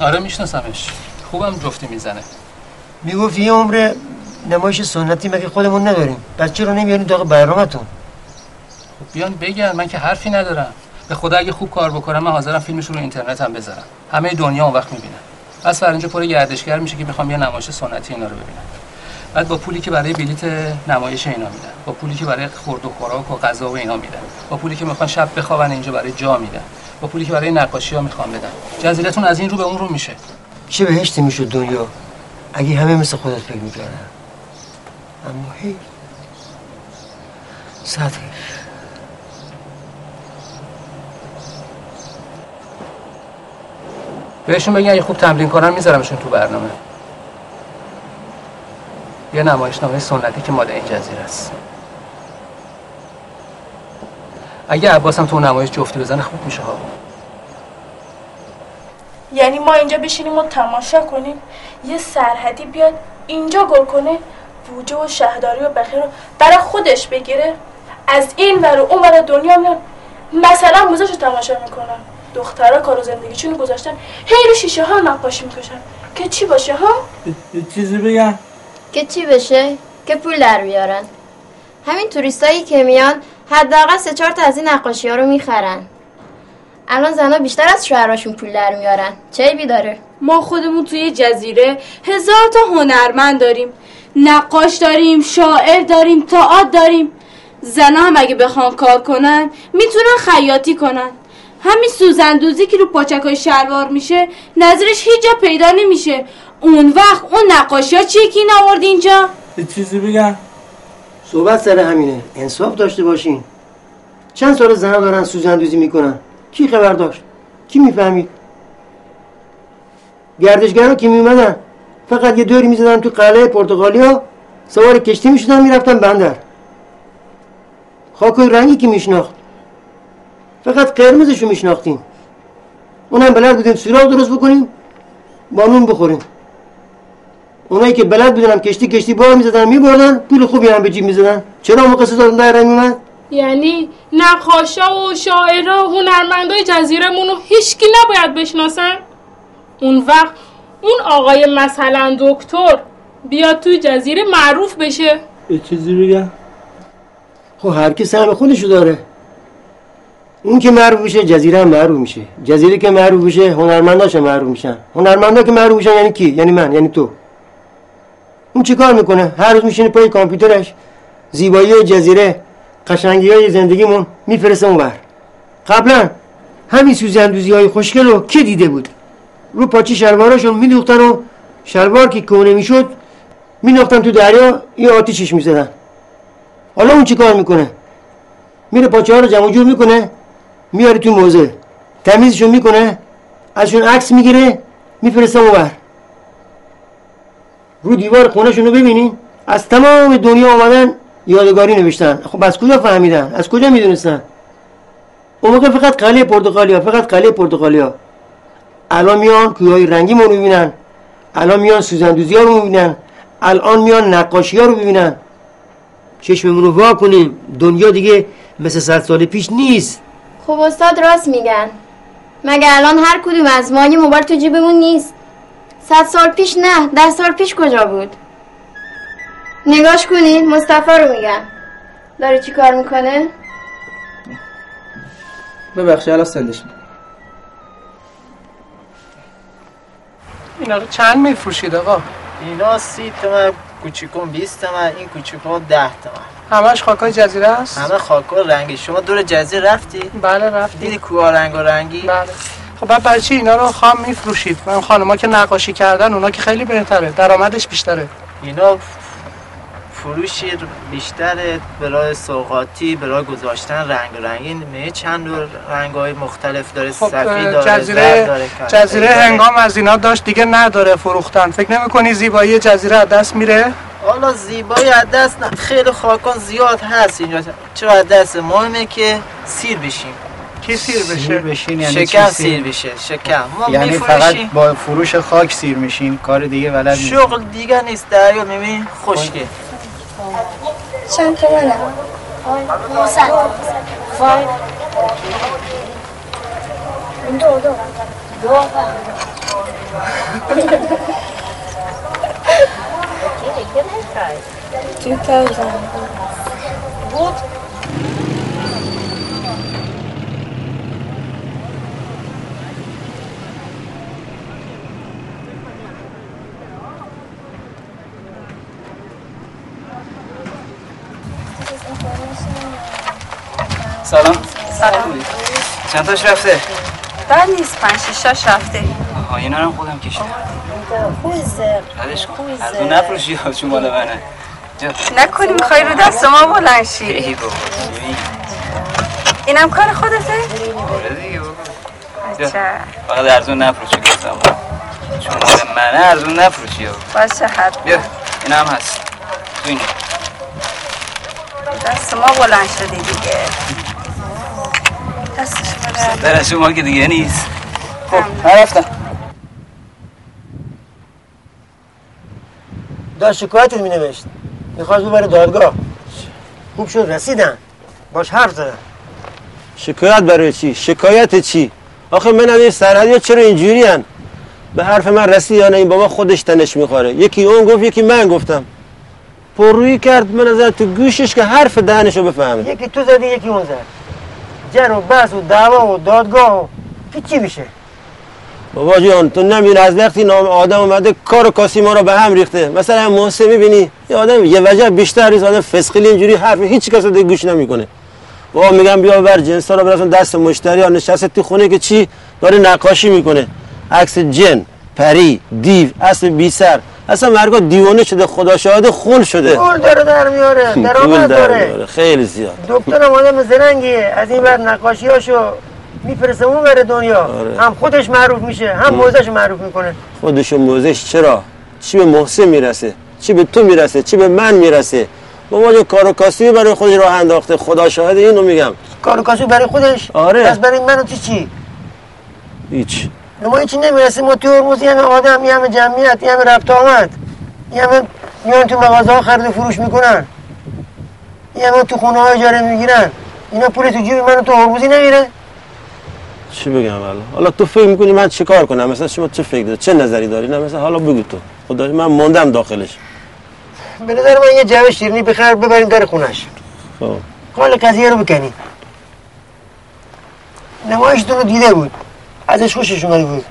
آره میشناسمش. خوبم جفتی می‌زنه. می‌گفت یه عمر نمایش سنتی مگه خودمون نداریم؟ پس چرا نمیاریم داغ برنامهتون؟ خب بیان بگن من که حرفی ندارم. به خدا اگه خوب کار بکنم من حاضرم فیلمشون رو اینترنت هم بذارم. همه دنیا اون وقت می‌بینن بس فر اینجا پر گردشگر میشه که می‌خوام یه نمایش سنتی اینا رو ببینم. بعد با پولی که برای بلیت نمایش اینا میدن با پولی که برای خورد و خوراک و غذا و اینا میدن با پولی که می‌خوان شب بخوابن اینجا برای جا میدن با پولی که برای نقاشی ها می‌خوان بدن. جزیرتون از این رو به اون رو میشه. چه بهشتی می‌شد دنیا؟ اگه همه مثل خودت فکر می‌کردن. اما هی. حیف. بهشون بگن اگه خوب تمرین کنن میذارمشون تو برنامه. یه نمایشنامه سنتی که مال این جزیره است. اگه عباس هم تو اون نمایش جفتی بزنه خوب میشه ها. یعنی ما اینجا بشینیم و تماشا کنیم. یه سرحدی بیاد اینجا گل کنه بوجه و شهرداری و بخیر رو برای خودش بگیره. از این ور و اون ور دنیا میان مثلا موزش رو تماشا می‌کنن. دخترها کار و زندگیشون رو گذاشتن. هی رو شیشه ها نقاشی می‌کشن. که چی باشه ها؟ چیزی بگم. که چی بشه؟ که پول در بیارن. همین توریستایی که میان حداقل سه چهار تا از این نقاشی ها رو می‌خرن. الان زنها بیشتر از شوهراشون پول در میارن. چه عیبی داره؟ ما خودمون توی جزیره هزار تا هنرمند داریم. نقاش داریم شاعر داریم تئاتر داریم. زنا هم اگه بخوان کار کنن می‌تونن خیاطی کنن. همین سوزندوزی که رو پاچکای شلوار میشه نظرش هیچ جا پیدا نمیشه. اون وقت اون نقاشی ها چیه که این آورد اینجا؟ یه چیزی بگم. صحبت سر همینه. انصاف داشته باشین. چند سال زنها دارن سوزندوزی می‌کنن. کی خبر داشت؟ کی می‌فهمید؟ گردشگرا که میومدن فقط یه دوری می‌زدن تو قلعه پرتغالیا سوار کشتی می‌شدن می‌رفتن بندر. خاک و رنگی که میشناخت. فقط قرمزشو میشناختیم. اونم بلد بودیم سوراخ درست بکنیم با نون بخوریم. اونایی که بلد بودن کشتی کشتی بار می‌زدن میبردن پول خوبی هم به جیب می‌زدن. چرا اون قصه دادن در میومد یعنی نقاشا و شاعرها و هنرمندای جزیرمون رو هیچکی نباید بشناسن؟ اون وقت اون آقای مثلا دکتر بیاد توی جزیره معروف بشه. یه چیزی بگم. خب هر کی سهم خودشو داره. اون که معروف میشه جزیره هم معروف میشه. جزیره که معروف میشه هنرمنداش هم معروف میشن. هنرمندا که معروف میشن یعنی کی؟ یعنی من یعنی تو. اون چیکار می‌کنه؟ هر روز میشینه پای کامپیوترش. زیبایی جزیره. قشنگی های زندگیمون میفرسته اونور قبلا همین سوزندوزی های خوشگل رو کی دیده بود؟ رو پاچی شلواراشون میدوختن و شلوار که کونه می‌شد میناختن تو دریا یه آتیشش می‌زدن. حالا اون چیکار می‌کنه؟ میره پاچه ها رو جمع جور می‌کنه میاره تو موزه. تمیزشون می‌کنه ازشون عکس می‌گیره میفرسته اونور رو دیوار خونهشون رو ببینین از تمام دنیا آمدن یادگاری نوشتن. خب از کجا فهمیدن؟ از کجا می‌دونستن؟ اون موقع فقط قلعه پرتغالیا فقط قلعه پرتغالیا. الان میان کوههای رنگی رو می‌بینن. الان میان سوزندوزی ها رو می‌بینن. الان میان نقاشی ها رو می‌بینن. چشممون رو وا کنیم. دنیا دیگه مثل صد سال پیش نیست. خب استاد راست میگن. مگه الان هر کدوم از ما یه موبایل تو جیبمون نیست؟ صد سال پیش نه ده سال پیش کجا بود؟ نگاش کنید مصطفی رو میگم. داره چی کار می‌کنه؟ ببخشید الان سندش. اینا رو چند میفروشید آقا؟ اینا سی تومن کوچیکون 20 تومن این کوچیکون 10 تومن. همش خاکای جزیره است؟ همه خاکا رنگی شما دور جزیره رفتی؟ بله رفتیم. دیدی کوها رنگ و رنگی بله. خب بعد برای چی اینا رو خام میفروشید؟ من خانما که نقاشی کردن اونا که خیلی بهتره. درآمدش بیشتره. اینا فروشی بیشتره برای سوقاتی برای گذاشتن رنگ رنگین می چند نوع رنگ های مختلف داره خب سفید داره جزیره داره جزیره داره. هنگام از اینا داشت دیگه نداره فروختن. فکر نمی‌کنی زیبایی جزیره از دست میره؟ حالا زیبایی از دست نه. خیلی خاکان زیاد هست اینجا. چرا از دست مهمه که سیر بشیم؟ کی سیر بشه؟ سیر بشین یعنی شکم چی سیر؟ بشه شکم ما یعنی فقط با فروش خاک سیر میشین کار دیگه بلد نیست. شغل دیگه نیست دریا می‌بینی؟ خشکه چند تومنه؟ دو دو. [LAUGHS] دو Two thousand. سلام. سلام. چند تاش رفته؟ بد نیست پنج شیشاش رفته. آها اینا رو هم خودم کشیدم. خوزه ردش کن از اون نفروشی ها چون مال منه. نکنی می‌خوای رو دست ما بلند شی. ای بابا. اینم کار خودته؟ آره دیگه بابا. فقط ارزون نفروشی گفتم. چون مال منه ارزون نفروشی ها. باشه حد بیا. این هم هست. تو این دست ما بلند شدی دیگه. از شما که دیگه نیست. خب من رفتم داشت شکایت می نوشت؟ می‌خواست ببره دادگاه. خوب شد رسیدن. باش حرف زدن شکایت برای چی؟ شکایت چی؟ آخه من هم این سرحدی چرا اینجوری هن؟ به حرف من رسید یا نه؟ این بابا خودش تنش می‌خوره یکی اون گفت یکی من گفتم. پررویی کرد من نظر تو گوشش که حرف دهنشو بفهمه. یکی تو زدی یکی اون زد. جر و بحث و دعوا و دادگاه و که چی میشه. بابا جان تو نمی‌دونی از وقتی نام آدم اومده کار و کاسی ما رو به هم ریخته. مثلا محسن می‌بینی یه آدم یه وجه بیشتر نیست آدم فسقلی اینجوری حرف هیچ کس دیگه گوش نمی‌کنه. بابا میگم بیا بر جنس رو برسون دست مشتری ها نشسته تو خونه که چی؟ داره نقاشی می‌کنه. عکس جن پری دیو اصل بی سر. اصلا مرگا دیوانه شده خدا شاهد خون شده. پول داره در میاره درآمد در داره. خیلی زیاد. دکترم آدم زرنگیه از این بر نقاشی هاشو میفرسته اون بره دنیا. آره. هم خودش معروف میشه هم موزش معروف می‌کنه. خودش و موزش چرا؟ چی به محسن می‌رسه؟ چی به تو می‌رسه؟ چی به من می‌رسه؟ بابا جو کار و کاسبی برای خودش راه انداخته خدا شاهد اینو میگم. کار و کاسبی برای خودش؟ آره. پس برای من و تو چی؟ هیچ. ما هیچی نمی‌رسه ما تو هرمز یه همه آدم یه همه جمعیت یه همه رفت آمد یه همه میان تو مغازه ها خرید و فروش می‌کنن. یه همه تو خونه ها اجاره می‌گیرن. اینا پول تو جیب من تو هرمزی نمیره. چی بگم والا حالا تو فکر می‌کنی من چیکار کنم؟ مثلا شما چه فکر داری؟ چه نظری داری؟ نه مثلا حالا بگو تو. خدا من موندم داخلش. به نظر من یه جعبه شیرینی بخر ببریم در خونش. خب. حال قضیه رو بکنیم. نمایشتون رو دیده بود. ازش خوشش اومده بود.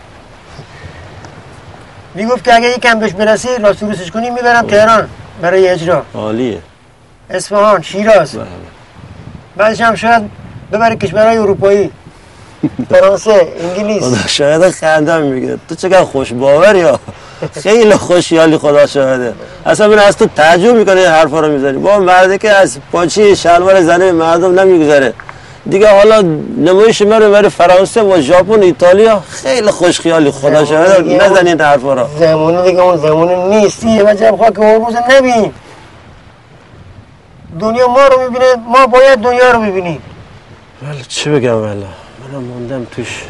می‌گفت که اگه یکم بهش برسی راست روسش کنیم می‌برم تهران برای اجرا. عالیه. اصفهان شیراز. بعدش هم شاید ببره کشورهای اروپایی [LAUGHS] فرانسه انگلیس. خدا شاهد خندم میگه تو چقدر خوش باوری ها. خیلی خوشیالی خدا شاهده. اصلا من از تو تعجب می‌کنه این حرفا رو می‌زنی. با مرده که از پاچه شلوار زنه مردم نمیگذره. دیگه حالا نمایش من رو بره فرانسه و ژاپن ایتالیا خیلی خوش خیالی خدا شاهده نزنی این حرفا رو. زمانی دیگه اون زمانی نیست. یه وجب خاک هرمز نبین. دنیا ما رو می‌بینه ما باید دنیا رو ببینیم ولی چی بگم والا منم موندم توش.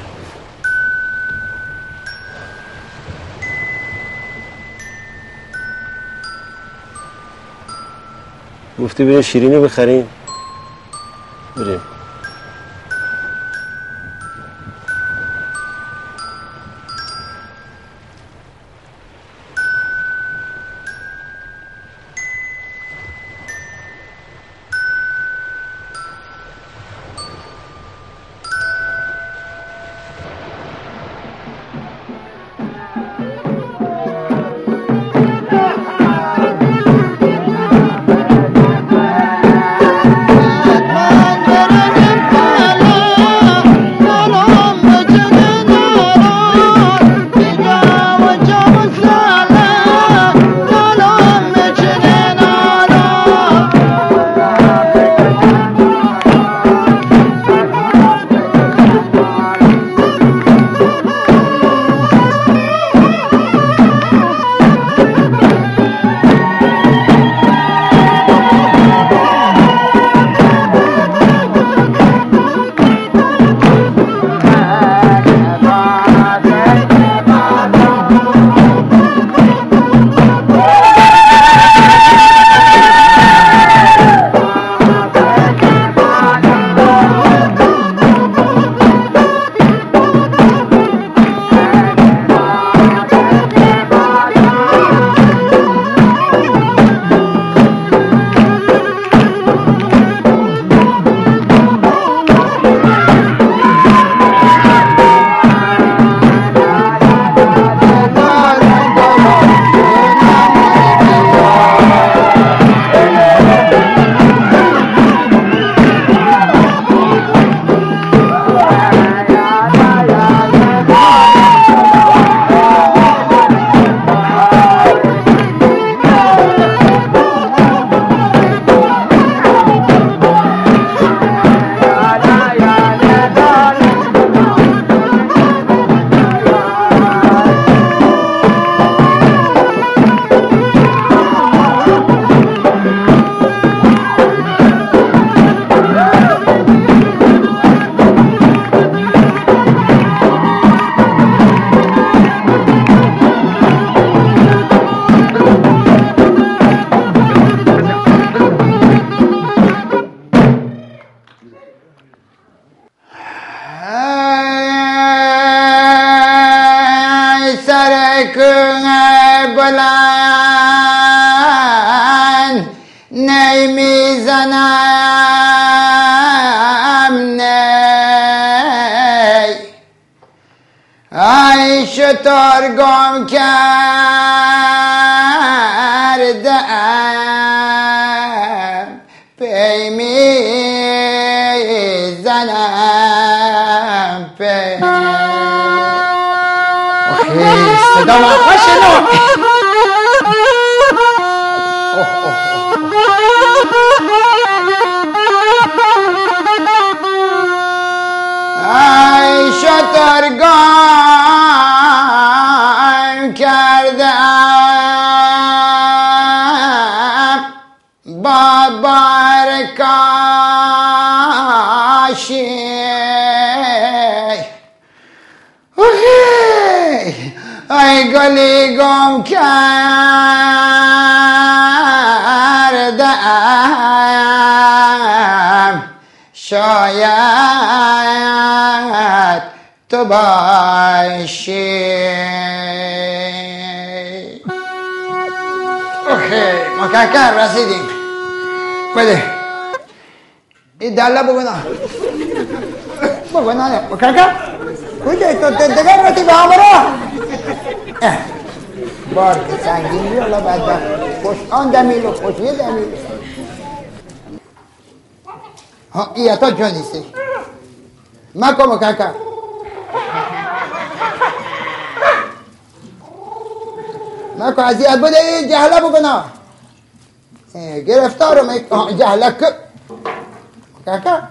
گفتی بریم شیرینی بخریم. بریم. اوکی مکرکر رسیدیم بده این دله بگنا بگنا مکرکر کجای تو دیگر رتی به همراه بار که سنگین بیالا بعد خوش آن دمیل و خوش یه دمیل ها ای اتا جانیسی مکو مکرکر مکو اذیت بوده این جهله بکنا گرفتارم جهله که کاکا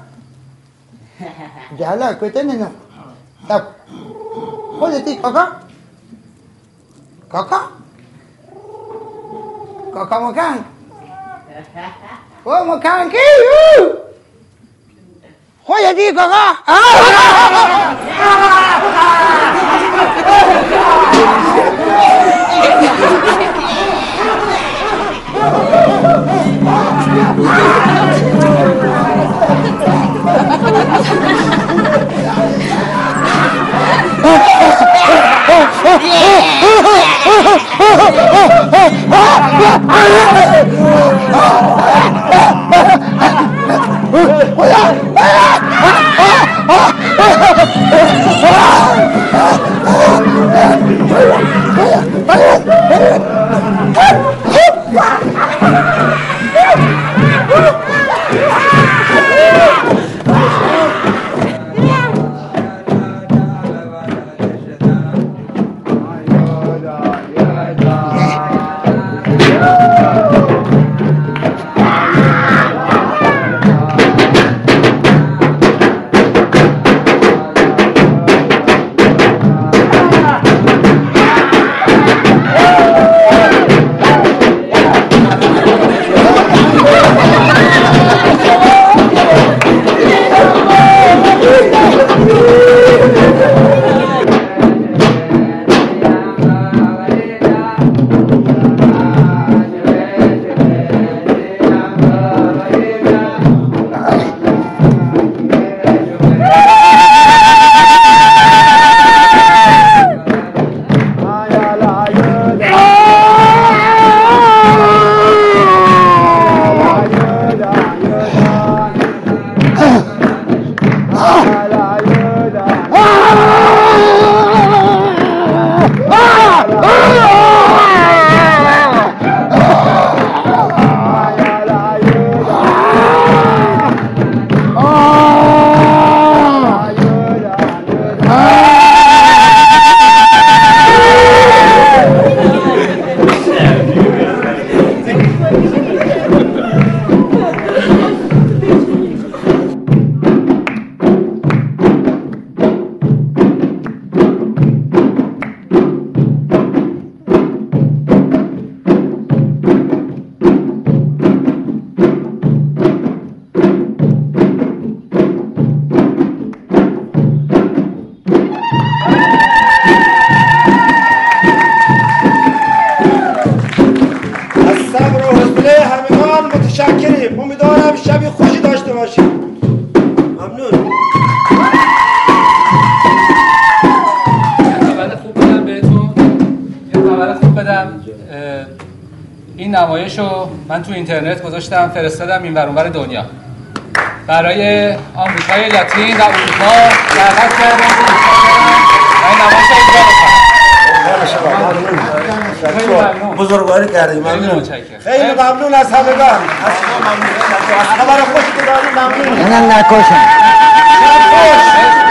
جهله کته ننو تب خودتی کاکا کاکا کاکا مکان او مکان کی خودتی کاکا از اینترنت گذاشتم فرستادم این ور اونور دنیا. برای آمریکای لاتین و اروپا دعوت کردم که دوستان برن و این نمایش رو اجرا بزرگواری کردی ممنون. خیلی ممنون از همگان. از شما ممنون. خبر خوش که دادی ممنون. منم نکاشم یار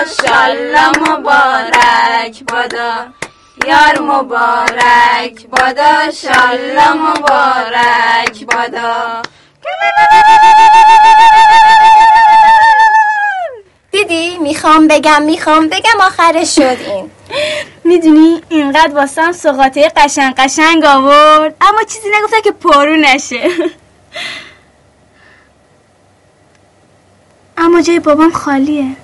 بادا شالله مبارک بادا یار مبارک بادا شالله مبارک بادا دیدی می‌خوام بگم می‌خوام بگم آخرش شد این می‌دونی اینقدر واسم سقاطه قشنگ قشنگ آورد اما چیزی نگفته که پرو نشه. اما جای بابام خالیه.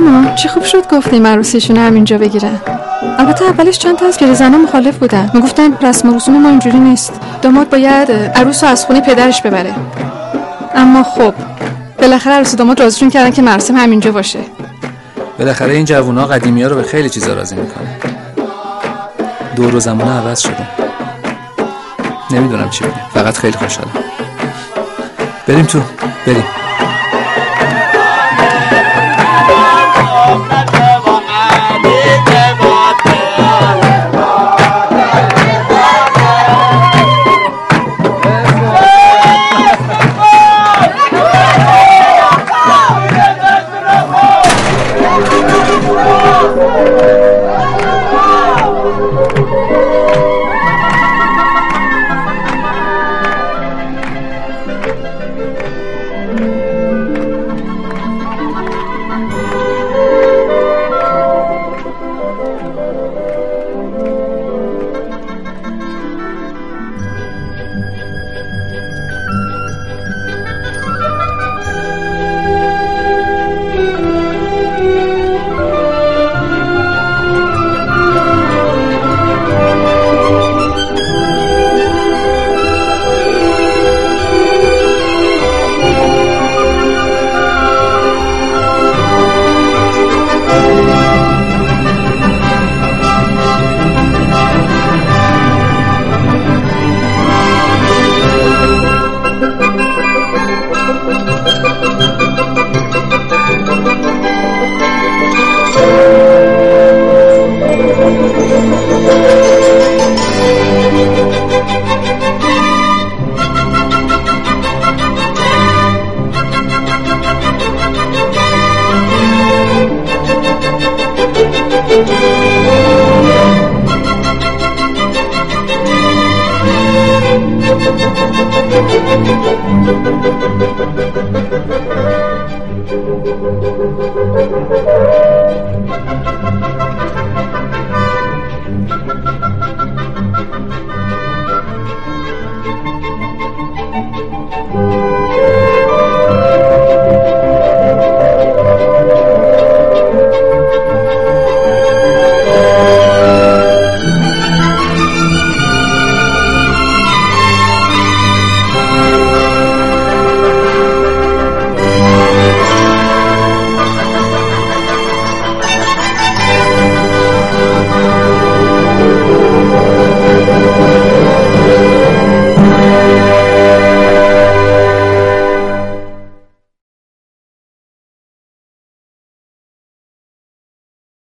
میگم چه خوب شد گفتیم عروسیشون همینجا بگیرن. البته اولش چند تا از پیرزنا مخالف بودن. می‌گفتن رسم و رسوم ما اینجوری نیست. داماد باید عروس رو از خونه پدرش ببره. اما خب بالاخره عروس داماد راضیشون کردن که مراسم همینجا باشه. بالاخره این جوونا قدیمی ها رو به خیلی چیزا راضی می‌کنه دور و زمان عوض شده. نمی‌دونم چی بگم. فقط خیلی خوشحالم. بریم تو. بریم.